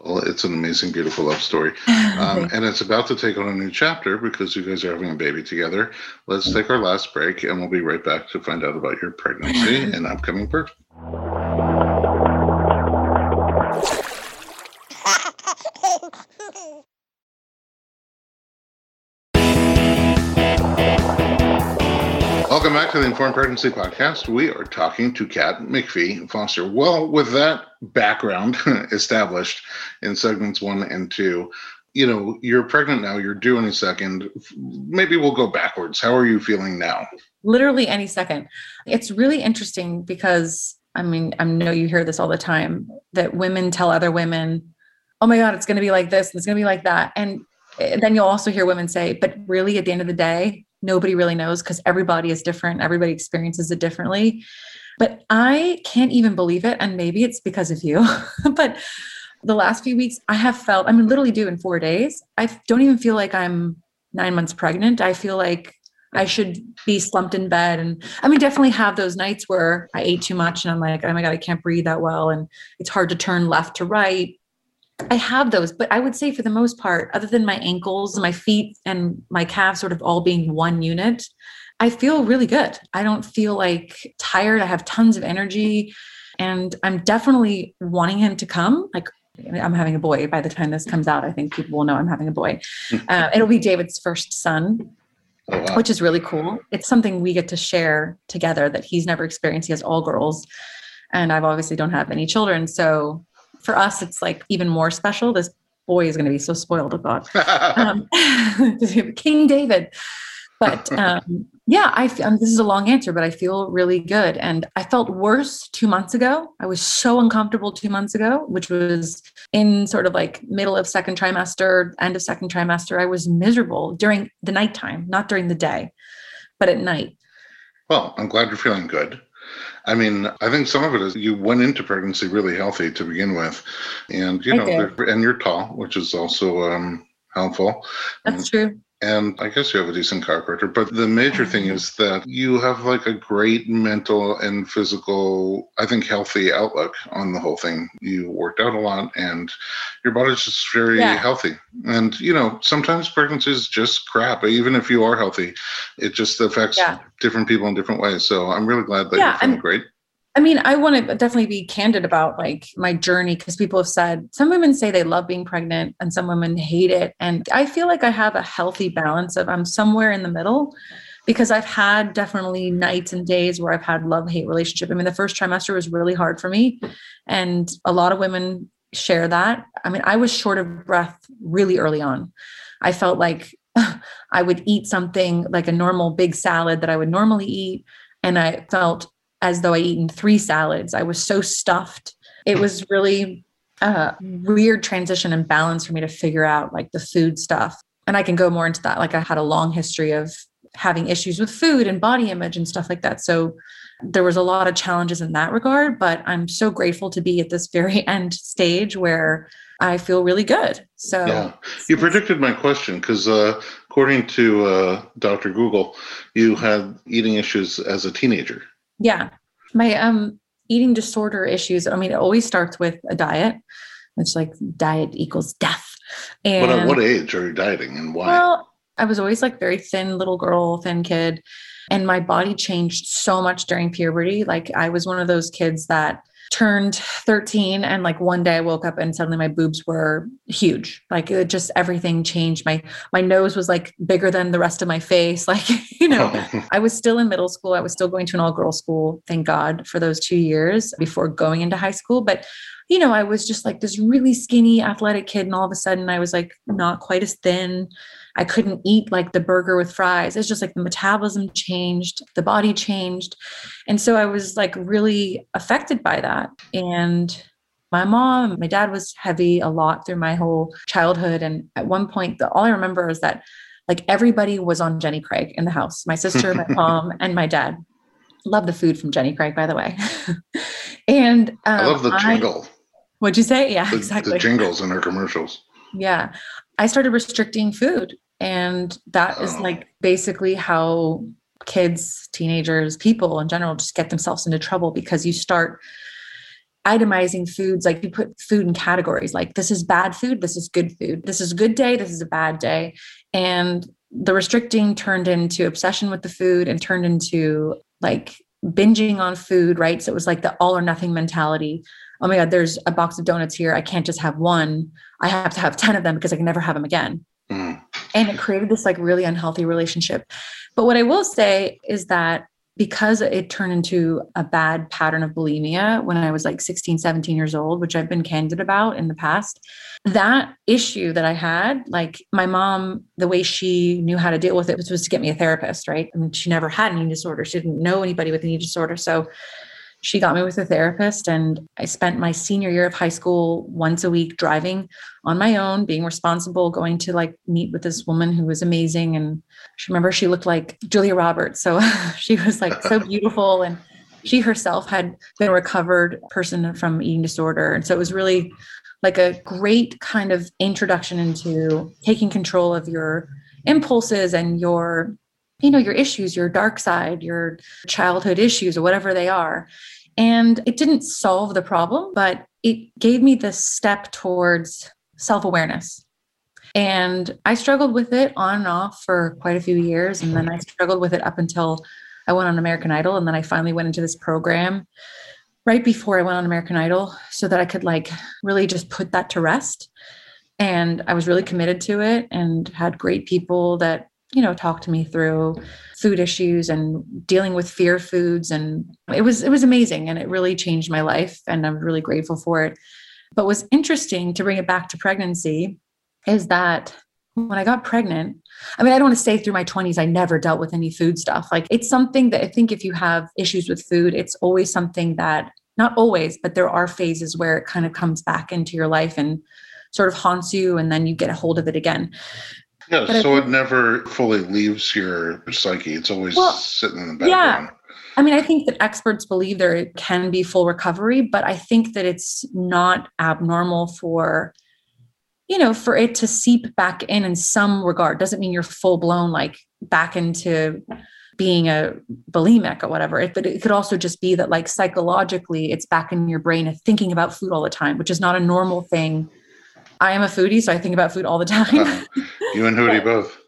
Well, it's an amazing, beautiful love story. Um, and it's about to take on a new chapter because you guys are having a baby together. Let's take our last break and we'll be right back to find out about your pregnancy and upcoming birth. Welcome back to the Informed Pregnancy Podcast. We are talking to Kat McPhee Foster. Well, with that background established in segments one and two, you know, you're pregnant now, you're due any second. Maybe we'll go backwards. How are you feeling now? Literally any second. It's really interesting because I mean, I know you hear this all the time that women tell other women, oh my God, it's going to be like this, it's going to be like that. And eh, then you'll also hear women say, but really, at the end of the day, nobody really knows because everybody is different, everybody experiences it differently. But I can't even believe it. And maybe it's because of you. but the last few weeks, I have felt, I mean, literally due in four days. I don't even feel like I'm nine months pregnant. I feel like I should be slumped in bed. And I mean, definitely have those nights where I ate too much and I'm like, oh my God, I can't breathe that well. And it's hard to turn left to right. I have those, but I would say for the most part, other than my ankles, my feet, and my calves sort of all being one unit, I feel really good. I don't feel like tired. I have tons of energy. And I'm definitely wanting him to come. Like I'm having a boy by the time this comes out. I think people will know I'm having a boy. Uh, it'll be David's first son. Oh, wow. Which is really cool. It's something we get to share together that he's never experienced. He has all girls, and I've obviously don't have any children. So for us, it's like even more special. This boy is going to be so spoiled of God. um, King David. But um, yeah, I feel, this is a long answer, but I feel really good. And I felt worse two months ago. I was so uncomfortable two months ago, which was in sort of like middle of second trimester, end of second trimester. I was miserable during the nighttime, not during the day, but at night. Well, I'm glad you're feeling good. I mean, I think some of it is you went into pregnancy really healthy to begin with, and you know, and you're tall, which is also um, helpful. That's true and I guess you have a decent chiropractor. But the major thing mm-hmm. is that you have like a great mental and physical, I think, healthy outlook on the whole thing. You worked out a lot, and your body's just very yeah. healthy. And you know, sometimes pregnancy is just crap. Even if you are healthy, it just affects yeah. different people in different ways. So I'm really glad that yeah, you're feeling I'm, great. I mean, I want to definitely be candid about like my journey because people have said some women say they love being pregnant and some women hate it. And I feel like I have a healthy balance of I'm somewhere in the middle because I've had definitely nights and days where I've had love hate relationship. I mean, the first trimester was really hard for me. And a lot of women share that. I mean, I was short of breath really early on. I felt like I would eat something like a normal big salad that I would normally eat. And I felt as though I eaten three salads. I was so stuffed. It was really a weird transition and balance for me to figure out like the food stuff. And I can go more into that. Like I had a long history of having issues with food and body image and stuff like that. So there was a lot of challenges in that regard, but I'm so grateful to be at this very end stage where I feel really good. So yeah, you predicted my question because uh, according to uh, Dr. Google, you had eating issues as a teenager. Yeah. My um eating disorder issues, I mean, it always starts with a diet. It's like diet equals death. And what, at what age are you dieting and why? Well, I was always like very thin little girl, thin kid. And my body changed so much during puberty. Like I was one of those kids that turned 13 and like one day I woke up and suddenly my boobs were huge. Like it just everything changed. My my nose was like bigger than the rest of my face. Like, you know, I was still in middle school. I was still going to an all-girls school, thank God, for those 2 years before going into high school, but you know, I was just like this really skinny athletic kid and all of a sudden I was like not quite as thin. I couldn't eat like the burger with fries. It's just like the metabolism changed, the body changed. And so I was like really affected by that. And my mom, my dad was heavy a lot through my whole childhood. And at one point, the, all I remember is that like everybody was on Jenny Craig in the house my sister, my mom, and my dad. Love the food from Jenny Craig, by the way. and um, I love the jingle. I, what'd you say? Yeah, the, exactly. The jingles in her commercials. Yeah. I started restricting food and that is oh. like basically how kids, teenagers, people in general just get themselves into trouble because you start itemizing foods like you put food in categories like this is bad food, this is good food, this is a good day, this is a bad day. And the restricting turned into obsession with the food and turned into like binging on food, right? So it was like the all or nothing mentality. Oh my God, there's a box of donuts here. I can't just have one. I have to have 10 of them because I can never have them again. And it created this like really unhealthy relationship. But what I will say is that because it turned into a bad pattern of bulimia when I was like 16, 17 years old, which I've been candid about in the past, that issue that I had, like my mom, the way she knew how to deal with it was, was to get me a therapist, right? I mean, she never had an eating disorder. She didn't know anybody with an eating disorder. So she got me with a therapist and i spent my senior year of high school once a week driving on my own being responsible going to like meet with this woman who was amazing and she remember she looked like julia roberts so she was like so beautiful and she herself had been a recovered person from eating disorder and so it was really like a great kind of introduction into taking control of your impulses and your you know your issues your dark side your childhood issues or whatever they are. And it didn't solve the problem but it gave me the step towards self-awareness. And i struggled with it on and off for quite a few years. And then i struggled with it up until i went on american idol. And then i finally went into this program right before i went on american idol so that i could like really just put that to rest. And i was really committed to it and had great people that you know talk to me through food issues and dealing with fear foods. And it was it was amazing and it really changed my life and i'm really grateful for it. But what's interesting to bring it back to pregnancy is that when i got pregnant i mean i don't want to say through my 20s i never dealt with any food stuff. Like it's something that i think if you have issues with food it's always something that not always but there are phases where it kind of comes back into your life and sort of haunts you and then you get a hold of it again yeah, but so it never fully leaves your psyche. It's always well, sitting in the background. Yeah. I mean, I think that experts believe there can be full recovery, but I think that it's not abnormal for, you know, for it to seep back in in some regard. Doesn't mean you're full blown like back into being a bulimic or whatever. But it could also just be that like psychologically it's back in your brain of thinking about food all the time, which is not a normal thing I am a foodie, so I think about food all the time. Uh, you and Hootie both.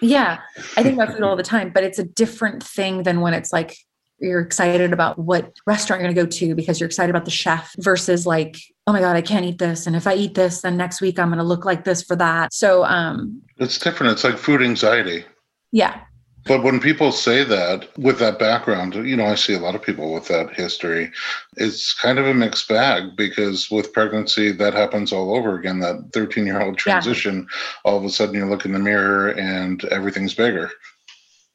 Yeah, I think about food all the time, but it's a different thing than when it's like you're excited about what restaurant you're going to go to because you're excited about the chef versus like, oh my god, I can't eat this, and if I eat this, then next week I'm going to look like this for that. So, um, it's different. It's like food anxiety. Yeah, but when people say that with that background, you know, I see a lot of people with that history. It's kind of a mixed bag because with pregnancy, that happens all over again. That 13 year old transition, yeah. all of a sudden you look in the mirror and everything's bigger.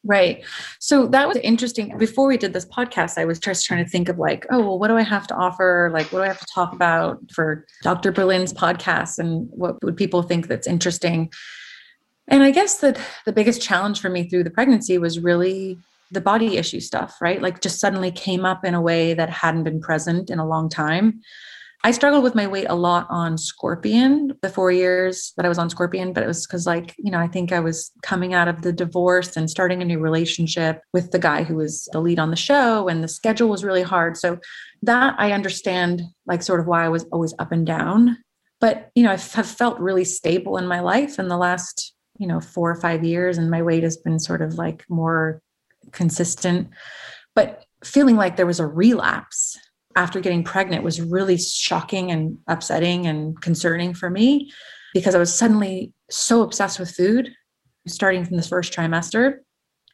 Right. So that was interesting. Before we did this podcast, I was just trying to think of like, oh, well, what do I have to offer? Like, what do I have to talk about for Dr. Berlin's podcast? And what would people think that's interesting? And I guess that the biggest challenge for me through the pregnancy was really the body issue stuff, right? Like just suddenly came up in a way that hadn't been present in a long time. I struggled with my weight a lot on Scorpion the four years that I was on Scorpion, but it was because, like, you know, I think I was coming out of the divorce and starting a new relationship with the guy who was the lead on the show, and the schedule was really hard. So, that I understand, like, sort of why I was always up and down. But, you know, I have felt really stable in my life in the last you know four or five years and my weight has been sort of like more consistent. But feeling like there was a relapse after getting pregnant was really shocking and upsetting and concerning for me because i was suddenly so obsessed with food starting from this first trimester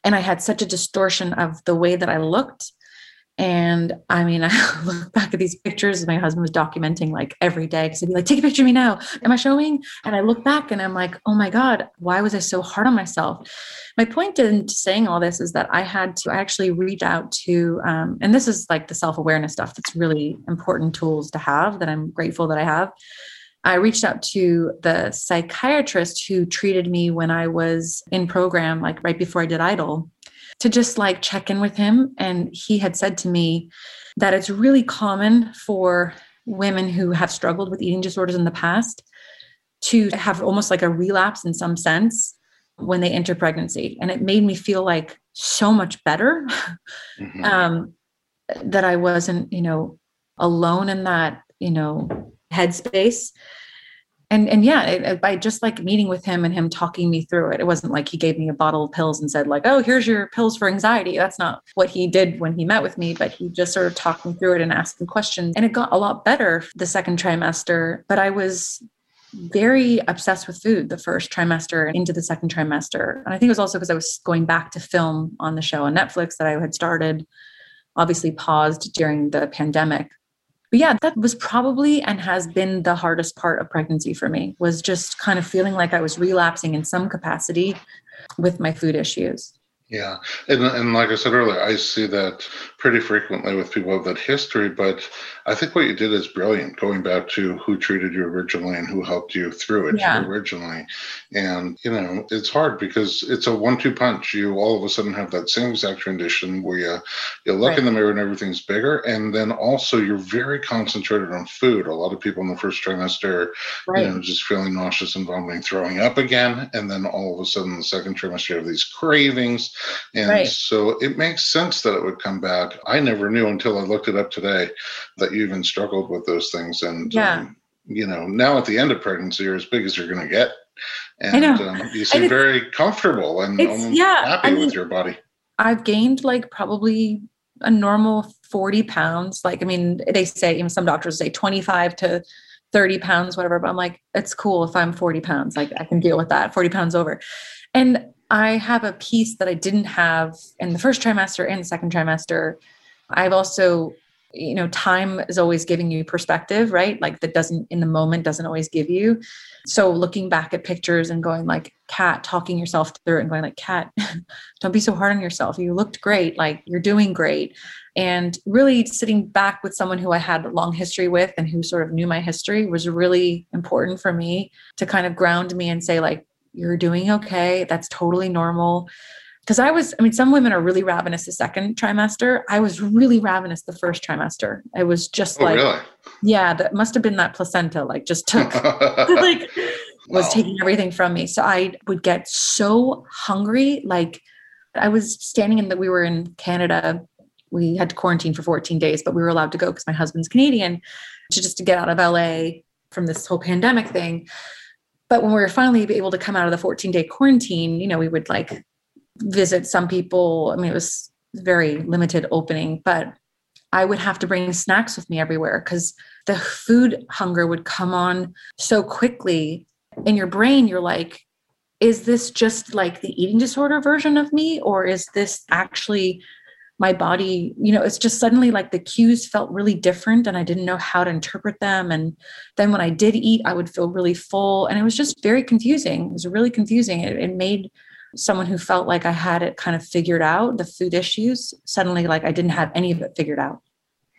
and i had such a distortion of the way that i looked and I mean, I look back at these pictures my husband was documenting like every day because he'd be like, take a picture of me now. Am I showing? And I look back and I'm like, oh my God, why was I so hard on myself? My point in saying all this is that I had to actually reach out to, um, and this is like the self awareness stuff that's really important tools to have that I'm grateful that I have. I reached out to the psychiatrist who treated me when I was in program, like right before I did Idol to just like check in with him. And he had said to me that it's really common for women who have struggled with eating disorders in the past to have almost like a relapse in some sense when they enter pregnancy. And it made me feel like so much better mm-hmm. um, that I wasn't, you know, alone in that, you know, headspace and and yeah it, by just like meeting with him and him talking me through it it wasn't like he gave me a bottle of pills and said like oh here's your pills for anxiety that's not what he did when he met with me but he just sort of talked me through it and asked me questions and it got a lot better the second trimester but i was very obsessed with food the first trimester and into the second trimester. And I think it was also because I was going back to film on the show on Netflix that I had started, obviously paused during the pandemic. But yeah, that was probably and has been the hardest part of pregnancy for me was just kind of feeling like I was relapsing in some capacity with my food issues. Yeah, and and like I said earlier, I see that pretty frequently with people of that history. But I think what you did is brilliant, going back to who treated you originally and who helped you through it yeah. originally. And you know, it's hard because it's a one-two punch. You all of a sudden have that same exact condition where you you look right. in the mirror and everything's bigger, and then also you're very concentrated on food. A lot of people in the first trimester, right. you know, just feeling nauseous and vomiting, throwing up again, and then all of a sudden the second trimester you have these cravings and right. so it makes sense that it would come back. I never knew until I looked it up today that you even struggled with those things. And, yeah. Um, you know, now at the end of pregnancy, you're as big as you're going to get. And um, you seem very comfortable and yeah, happy I mean, with your body. I've gained like probably a normal 40 pounds. Like, I mean, they say, even some doctors say 25 to 30 pounds, whatever. But I'm like, it's cool if I'm 40 pounds. Like, I can deal with that, 40 pounds over. And I have a peace that I didn't have in the first trimester and the second trimester. I've also, you know, time is always giving you perspective, right? Like that doesn't in the moment doesn't always give you. So looking back at pictures and going like "Kat," talking yourself through it and going like "Kat, don't be so hard on yourself. You looked great, like you're doing great. And really sitting back with someone who I had a long history with and who sort of knew my history was really important for me to kind of ground me and say, like, you're doing okay. That's totally normal. Because I was, I mean, some women are really ravenous the second trimester. I was really ravenous the first trimester. I was just oh, like, really? yeah, that must have been that placenta, like just took, like, was wow. taking everything from me. So I would get so hungry. Like, I was standing in that we were in Canada. We had to quarantine for 14 days, but we were allowed to go because my husband's Canadian to just to get out of LA from this whole pandemic thing. But when we were finally able to come out of the 14 day quarantine, you know, we would like visit some people. I mean, it was very limited opening, but I would have to bring snacks with me everywhere because the food hunger would come on so quickly. In your brain, you're like, is this just like the eating disorder version of me? Or is this actually my body you know it's just suddenly like the cues felt really different and i didn't know how to interpret them. And then when i did eat i would feel really full and it was just very confusing. It was really confusing. It, it made someone who felt like i had it kind of figured out the food issues suddenly like i didn't have any of it figured out.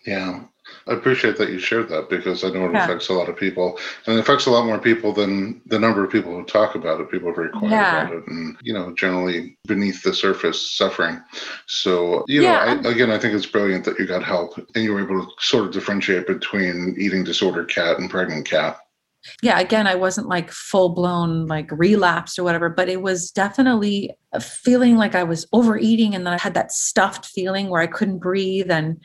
Yeah I appreciate that you shared that because I know it yeah. affects a lot of people, and it affects a lot more people than the number of people who talk about it. People are very quiet yeah. about it, and you know, generally beneath the surface, suffering. So, you yeah. know, I, again, I think it's brilliant that you got help and you were able to sort of differentiate between eating disorder Kat and pregnant Kat. Yeah, again, I wasn't like full blown like relapsed or whatever, but it was definitely a feeling like I was overeating and then I had that stuffed feeling where I couldn't breathe and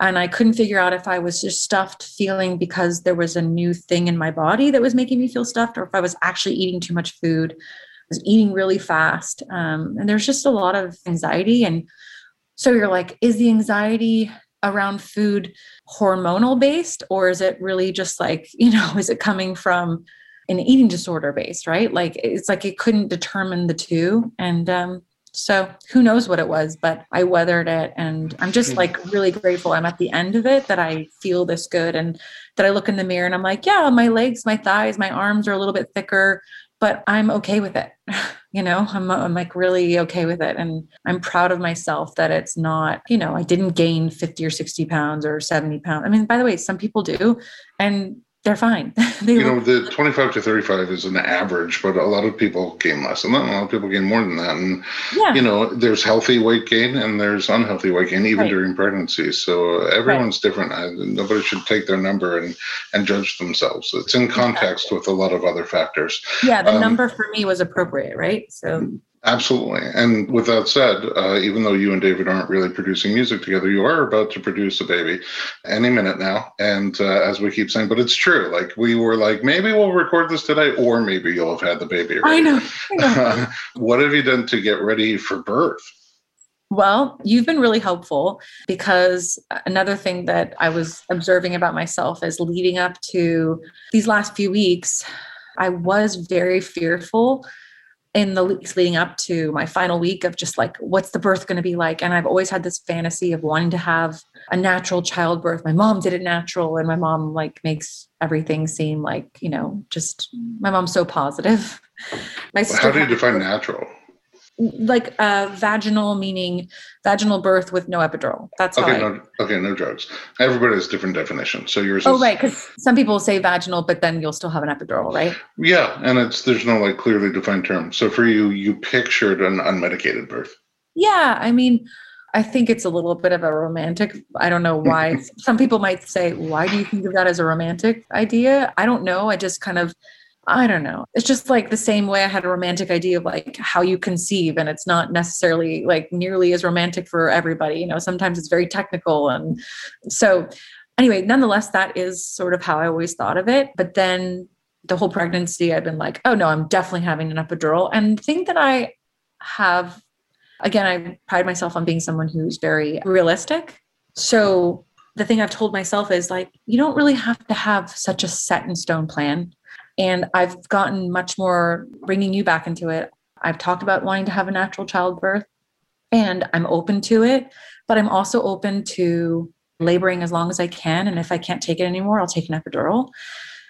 and I couldn't figure out if I was just stuffed feeling because there was a new thing in my body that was making me feel stuffed, or if I was actually eating too much food. I was eating really fast. Um, and there's just a lot of anxiety. And so you're like, is the anxiety around food hormonal based, or is it really just like, you know, is it coming from an eating disorder based, right? Like it's like it couldn't determine the two. And um, so who knows what it was, but I weathered it. And I'm just hmm. like really grateful I'm at the end of it that I feel this good and that I look in the mirror and I'm like, yeah, my legs, my thighs, my arms are a little bit thicker, but I'm okay with it. you know, I'm, I'm like really okay with it. And I'm proud of myself that it's not, you know, I didn't gain 50 or 60 pounds or 70 pounds. I mean, by the way, some people do. And they're fine. they you know, the 25 to 35 is an average, but a lot of people gain less than that. A lot of people gain more than that. And, yeah. you know, there's healthy weight gain and there's unhealthy weight gain, even right. during pregnancy. So everyone's right. different. I, nobody should take their number and, and judge themselves. It's in context exactly. with a lot of other factors. Yeah, the um, number for me was appropriate, right? So Absolutely. And with that said, uh, even though you and David aren't really producing music together, you are about to produce a baby any minute now. And uh, as we keep saying, but it's true. Like we were like, maybe we'll record this today, or maybe you'll have had the baby. Already. I know. I know. what have you done to get ready for birth? Well, you've been really helpful because another thing that I was observing about myself is leading up to these last few weeks, I was very fearful in the weeks leading up to my final week of just like, what's the birth going to be like? And I've always had this fantasy of wanting to have a natural childbirth. My mom did it natural, and my mom like makes everything seem like, you know, just my mom's so positive. My sister. How do you define natural? Like uh, vaginal meaning vaginal birth with no epidural. That's okay I, no okay no drugs. Everybody has different definitions. So yours oh is, right because some people say vaginal but then you'll still have an epidural right? Yeah and it's there's no like clearly defined term. So for you you pictured an unmedicated birth. Yeah i mean i think it's a little bit of a romantic i don't know why. Some people might say why do you think of that as a romantic idea? I don't know i just kind of I don't know. It's just like the same way I had a romantic idea of like how you conceive, and it's not necessarily like nearly as romantic for everybody. You know, sometimes it's very technical. And so, anyway, nonetheless, that is sort of how I always thought of it. But then the whole pregnancy, I've been like, oh no, I'm definitely having an epidural. And the thing that I have, again, I pride myself on being someone who's very realistic. So the thing I've told myself is like, you don't really have to have such a set in stone plan and I've gotten much more bringing you back into it. I've talked about wanting to have a natural childbirth and I'm open to it, but I'm also open to laboring as long as I can. And if I can't take it anymore, I'll take an epidural.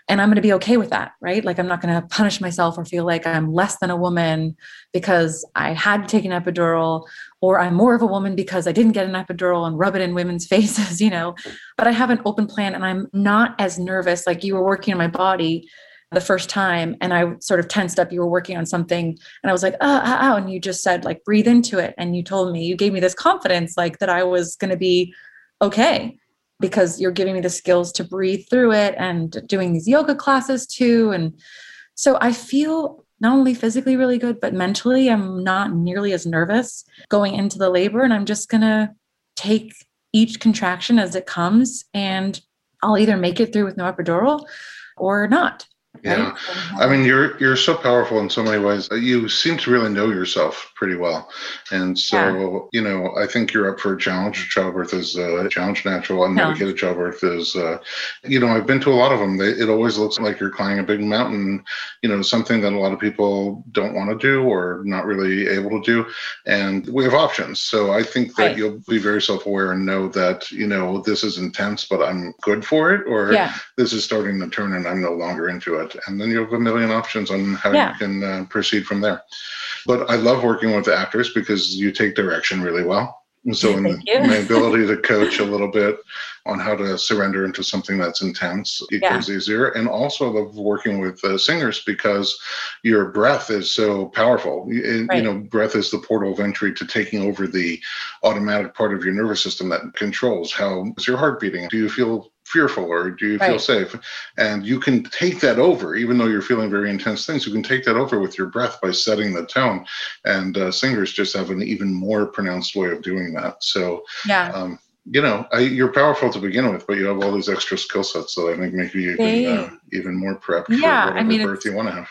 And I'm going to be okay with that, right? Like, I'm not going to punish myself or feel like I'm less than a woman because I had to take an epidural, or I'm more of a woman because I didn't get an epidural and rub it in women's faces, you know. But I have an open plan and I'm not as nervous. Like, you were working on my body the first time and I sort of tensed up. You were working on something and I was like, oh, oh, oh, and you just said, like, breathe into it. And you told me, you gave me this confidence, like that I was going to be okay because you're giving me the skills to breathe through it and doing these yoga classes too. And so I feel not only physically really good, but mentally, I'm not nearly as nervous going into the labor. And I'm just going to take each contraction as it comes and I'll either make it through with no epidural or not. Yeah, I mean, you're you're so powerful in so many ways. That you seem to really know yourself pretty well, and so yeah. you know, I think you're up for a challenge. Childbirth is a challenge. Natural unmedicated no. childbirth is, uh, you know, I've been to a lot of them. They, it always looks like you're climbing a big mountain. You know, something that a lot of people don't want to do or not really able to do, and we have options. So I think that right. you'll be very self-aware and know that you know this is intense, but I'm good for it, or yeah. this is starting to turn and I'm no longer into it it. And then you have a million options on how yeah. you can uh, proceed from there. But I love working with actors because you take direction really well. And so, in my ability to coach a little bit on how to surrender into something that's intense it yeah. goes easier. And also, I love working with uh, singers because your breath is so powerful. right. You know, breath is the portal of entry to taking over the automatic part of your nervous system that controls how is your heart beating. Do you feel fearful or do you feel right. safe? And you can take that over even though you're feeling very intense things you can take that over with your breath by setting the tone. And uh, singers just have an even more pronounced way of doing that. So yeah. um, you know I, you're powerful to begin with but you have all these extra skill sets that i think make you even, uh, even more prepped yeah, for whatever I mean, birth you want to have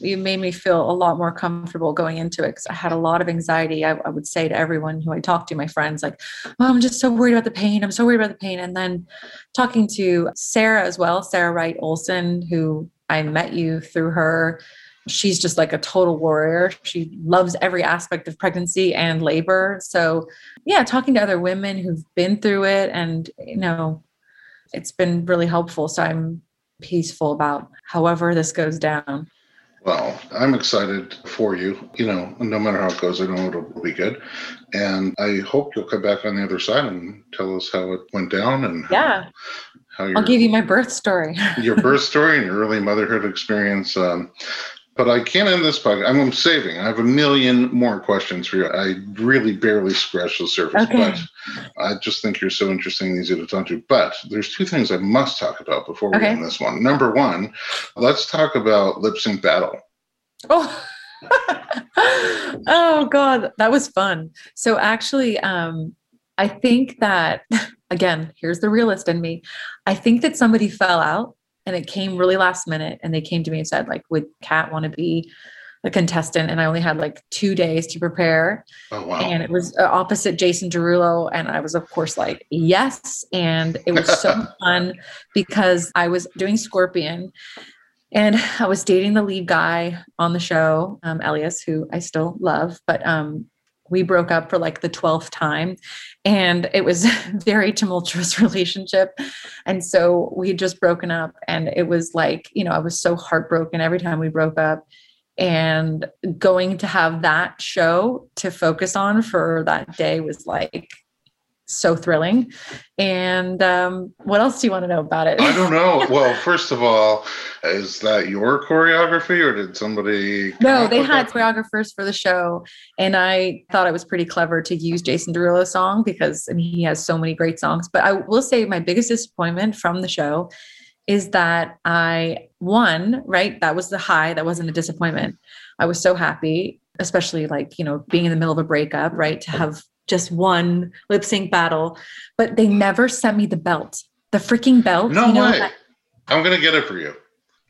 you made me feel a lot more comfortable going into it because I had a lot of anxiety. I, I, would say to everyone who I talked to, my friends, like, "Well, I'm just so worried about the pain. I'm so worried about the pain." And then talking to Sarah as well, Sarah Wright Olson, who I met you through her. She's just like a total warrior. She loves every aspect of pregnancy and labor. So, yeah, talking to other women who've been through it, and you know, it's been really helpful. So I'm peaceful about however this goes down. Well, I'm excited for you. You know, no matter how it goes, I know it'll be good. And I hope you'll come back on the other side and tell us how it went down and yeah. How, how I'll give you my birth story. your birth story and your early motherhood experience. Um, but I can't end this podcast. I'm saving. I have a million more questions for you. I really barely scratched the surface, okay. but I just think you're so interesting and easy to talk to. But there's two things I must talk about before we okay. end this one. Number one, let's talk about lip sync battle. Oh. oh god that was fun so actually um i think that again here's the realist in me i think that somebody fell out and it came really last minute and they came to me and said like would kat want to be a contestant? And i only had like two days to prepare. Oh, wow. and it was uh, opposite jason derulo and i was of course like yes. And it was so fun because i was doing scorpion And I was dating the lead guy on the show, um, Elyes, who I still love, but um, we broke up for like the 12th time and it was very tumultuous relationship. And so we had just broken up and it was like you know i was so heartbroken every time we broke up. And going to have that show to focus on for that day was like so thrilling. And um, what else do you want to know about it? I don't know. Well, first of all, is that your choreography or did somebody? No, they had that? choreographers for the show. And I thought it was pretty clever to use Jason Derulo's song because I mean, he has so many great songs. But I will say my biggest disappointment from the show is that I won, right? That was the high. That wasn't a disappointment. I was so happy, especially like, you know, being in the middle of a breakup, right? To have just one lip sync battle, but they never sent me the belt, the freaking belt. No you know, way. I, I'm gonna get it for you.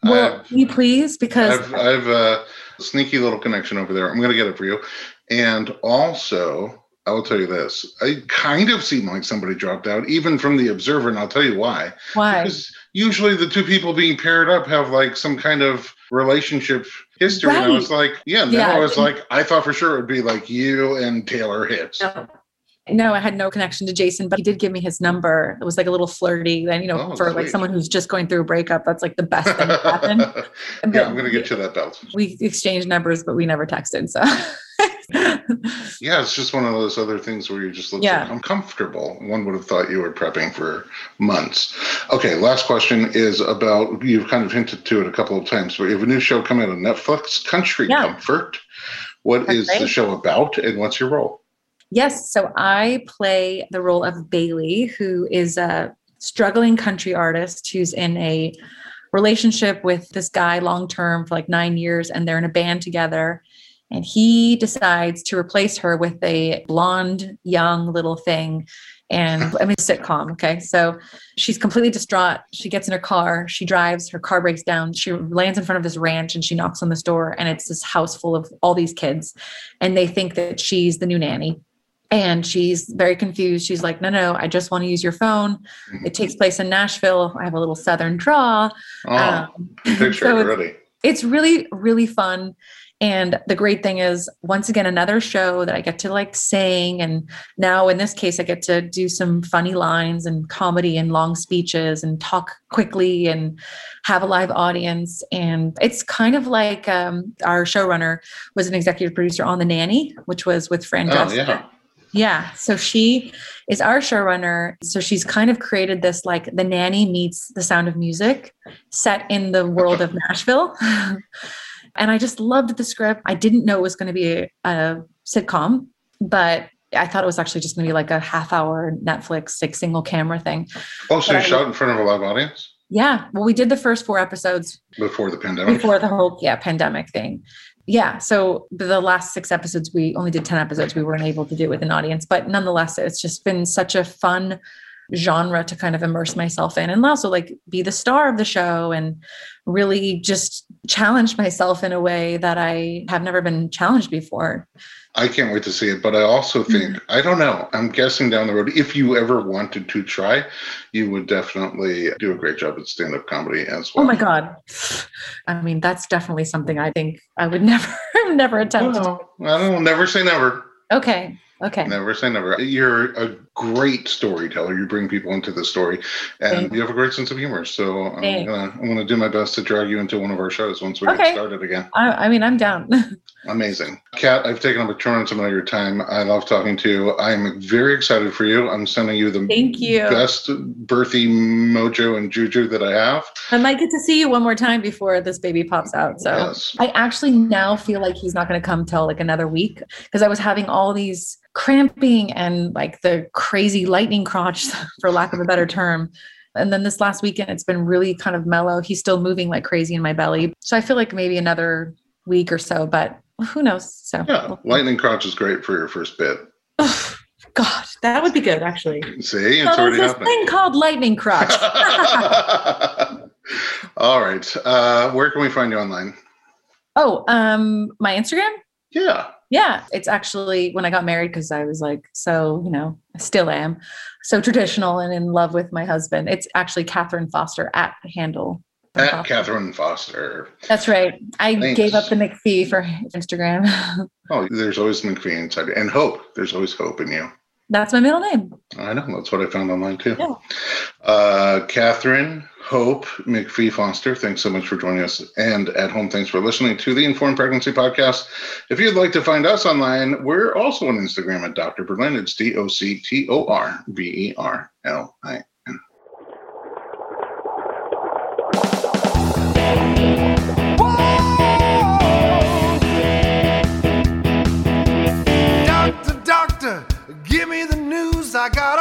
Well, can you please? Because I've, I've uh, a sneaky little connection over there. I'm gonna get it for you. And also, I will tell you this: I kind of seem like somebody dropped out, even from the observer, and I'll tell you why. Why? Because usually the two people being paired up have like some kind of relationship history. Right. And I was like, yeah, now yeah. I was like, I thought for sure it would be like you and Taylor Hicks. No. No. I had no connection to Jason, but he did give me his number. It was like a little flirty. And, you know, oh, for sweet. like someone who's just going through a breakup, that's like the best thing that happened. yeah, I'm going to get you that belt. We exchanged numbers, but we never texted. So. yeah, it's just one of those other things where you just look yeah. uncomfortable. One would have thought you were prepping for months. Okay, last question is about you've kind of hinted to it a couple of times, but you have a new show coming out on Netflix, Country yeah. Comfort. What That's is the show about and what's your role? Yes, so I play the role of Bailey, who is a struggling country artist who's in a relationship with this guy long term for like nine years, and they're in a band together and he decides to replace her with a blonde, young little thing. And I mean, sitcom. Okay. So she's completely distraught. She gets in her car, she drives, her car breaks down. She lands in front of this ranch and she knocks on this door. And it's this house full of all these kids. And they think that she's the new nanny. And she's very confused. She's like, no, no, I just want to use your phone. Mm-hmm. It takes place in Nashville. I have a little Southern draw. Oh, um, picture so already. It's, really, really fun. And the great thing is, once again, another show that I get to like sing. And now in this case, I get to do some funny lines and comedy and long speeches and talk quickly and have a live audience. And it's kind of like um, our showrunner was an executive producer on The Nanny, which was with Fran oh, Yeah. Yeah. So she is our showrunner. So she's kind of created this like the nanny meets the sound of music set in the world of Nashville. And I just loved the script. I didn't know it was going to be a, a sitcom, but I thought it was actually just going to be like a half hour Netflix, like single camera thing. Oh, so but you I, shot in front of a live audience? Yeah. Well, we did the first four episodes before the pandemic. Before the whole yeah pandemic thing. Yeah. So the last six episodes, we only did 10 episodes. We weren't able to do it with an audience, but nonetheless, it's just been such a fun genre to kind of immerse myself in and also like be the star of the show and really just challenge myself in a way that I have never been challenged before. I can't wait to see it, but I also mm-hmm. think mm-hmm. I don't know. I'm guessing down the road, if you ever wanted to try, you would definitely do a great job at stand-up comedy as well. Oh my god! I mean, that's definitely something I think I would never, never attempt. Well, I don't. Never say never. Okay. Okay. Never say never. You're a great storyteller. You bring people into the story, and Thanks. you have a great sense of humor. So I'm gonna I'm gonna do my best to drag you into one of our shows once we okay. get started again. I, I mean, I'm down. Amazing, Kat. I've taken up a tremendous amount of your time. I love talking to you. I'm very excited for you. I'm sending you the thank you best birthy mojo and juju that I have. I might get to see you one more time before this baby pops out. So yes. I actually now feel like he's not going to come till like another week because I was having all these cramping and like the crazy lightning crotch, for lack of a better term. And then this last weekend, it's been really kind of mellow. He's still moving like crazy in my belly. So I feel like maybe another week or so, but who knows? So yeah, lightning crotch is great for your first bit. Oh, God, that would be good actually. See, it's so already there's this thing called lightning crotch. All right. Uh, where can we find you online? Oh, um, my Instagram. Yeah. Yeah, it's actually when I got married because I was like, so, you know, I still am so traditional and in love with my husband. It's actually Katharine Foster at handle At Katharine Foster. That's right. I Thanks. gave up the McPhee for Instagram. oh, there's always McPhee inside, and hope. There's always hope in you. That's my middle name. I know. That's what I found online too. Yeah. Uh, Katharine Hope McPhee Foster, thanks so much for joining us. And at home, thanks for listening to the Informed Pregnancy Podcast. If you'd like to find us online, we're also on Instagram at Dr. Berlin. It's D O C T O R B E R L I I got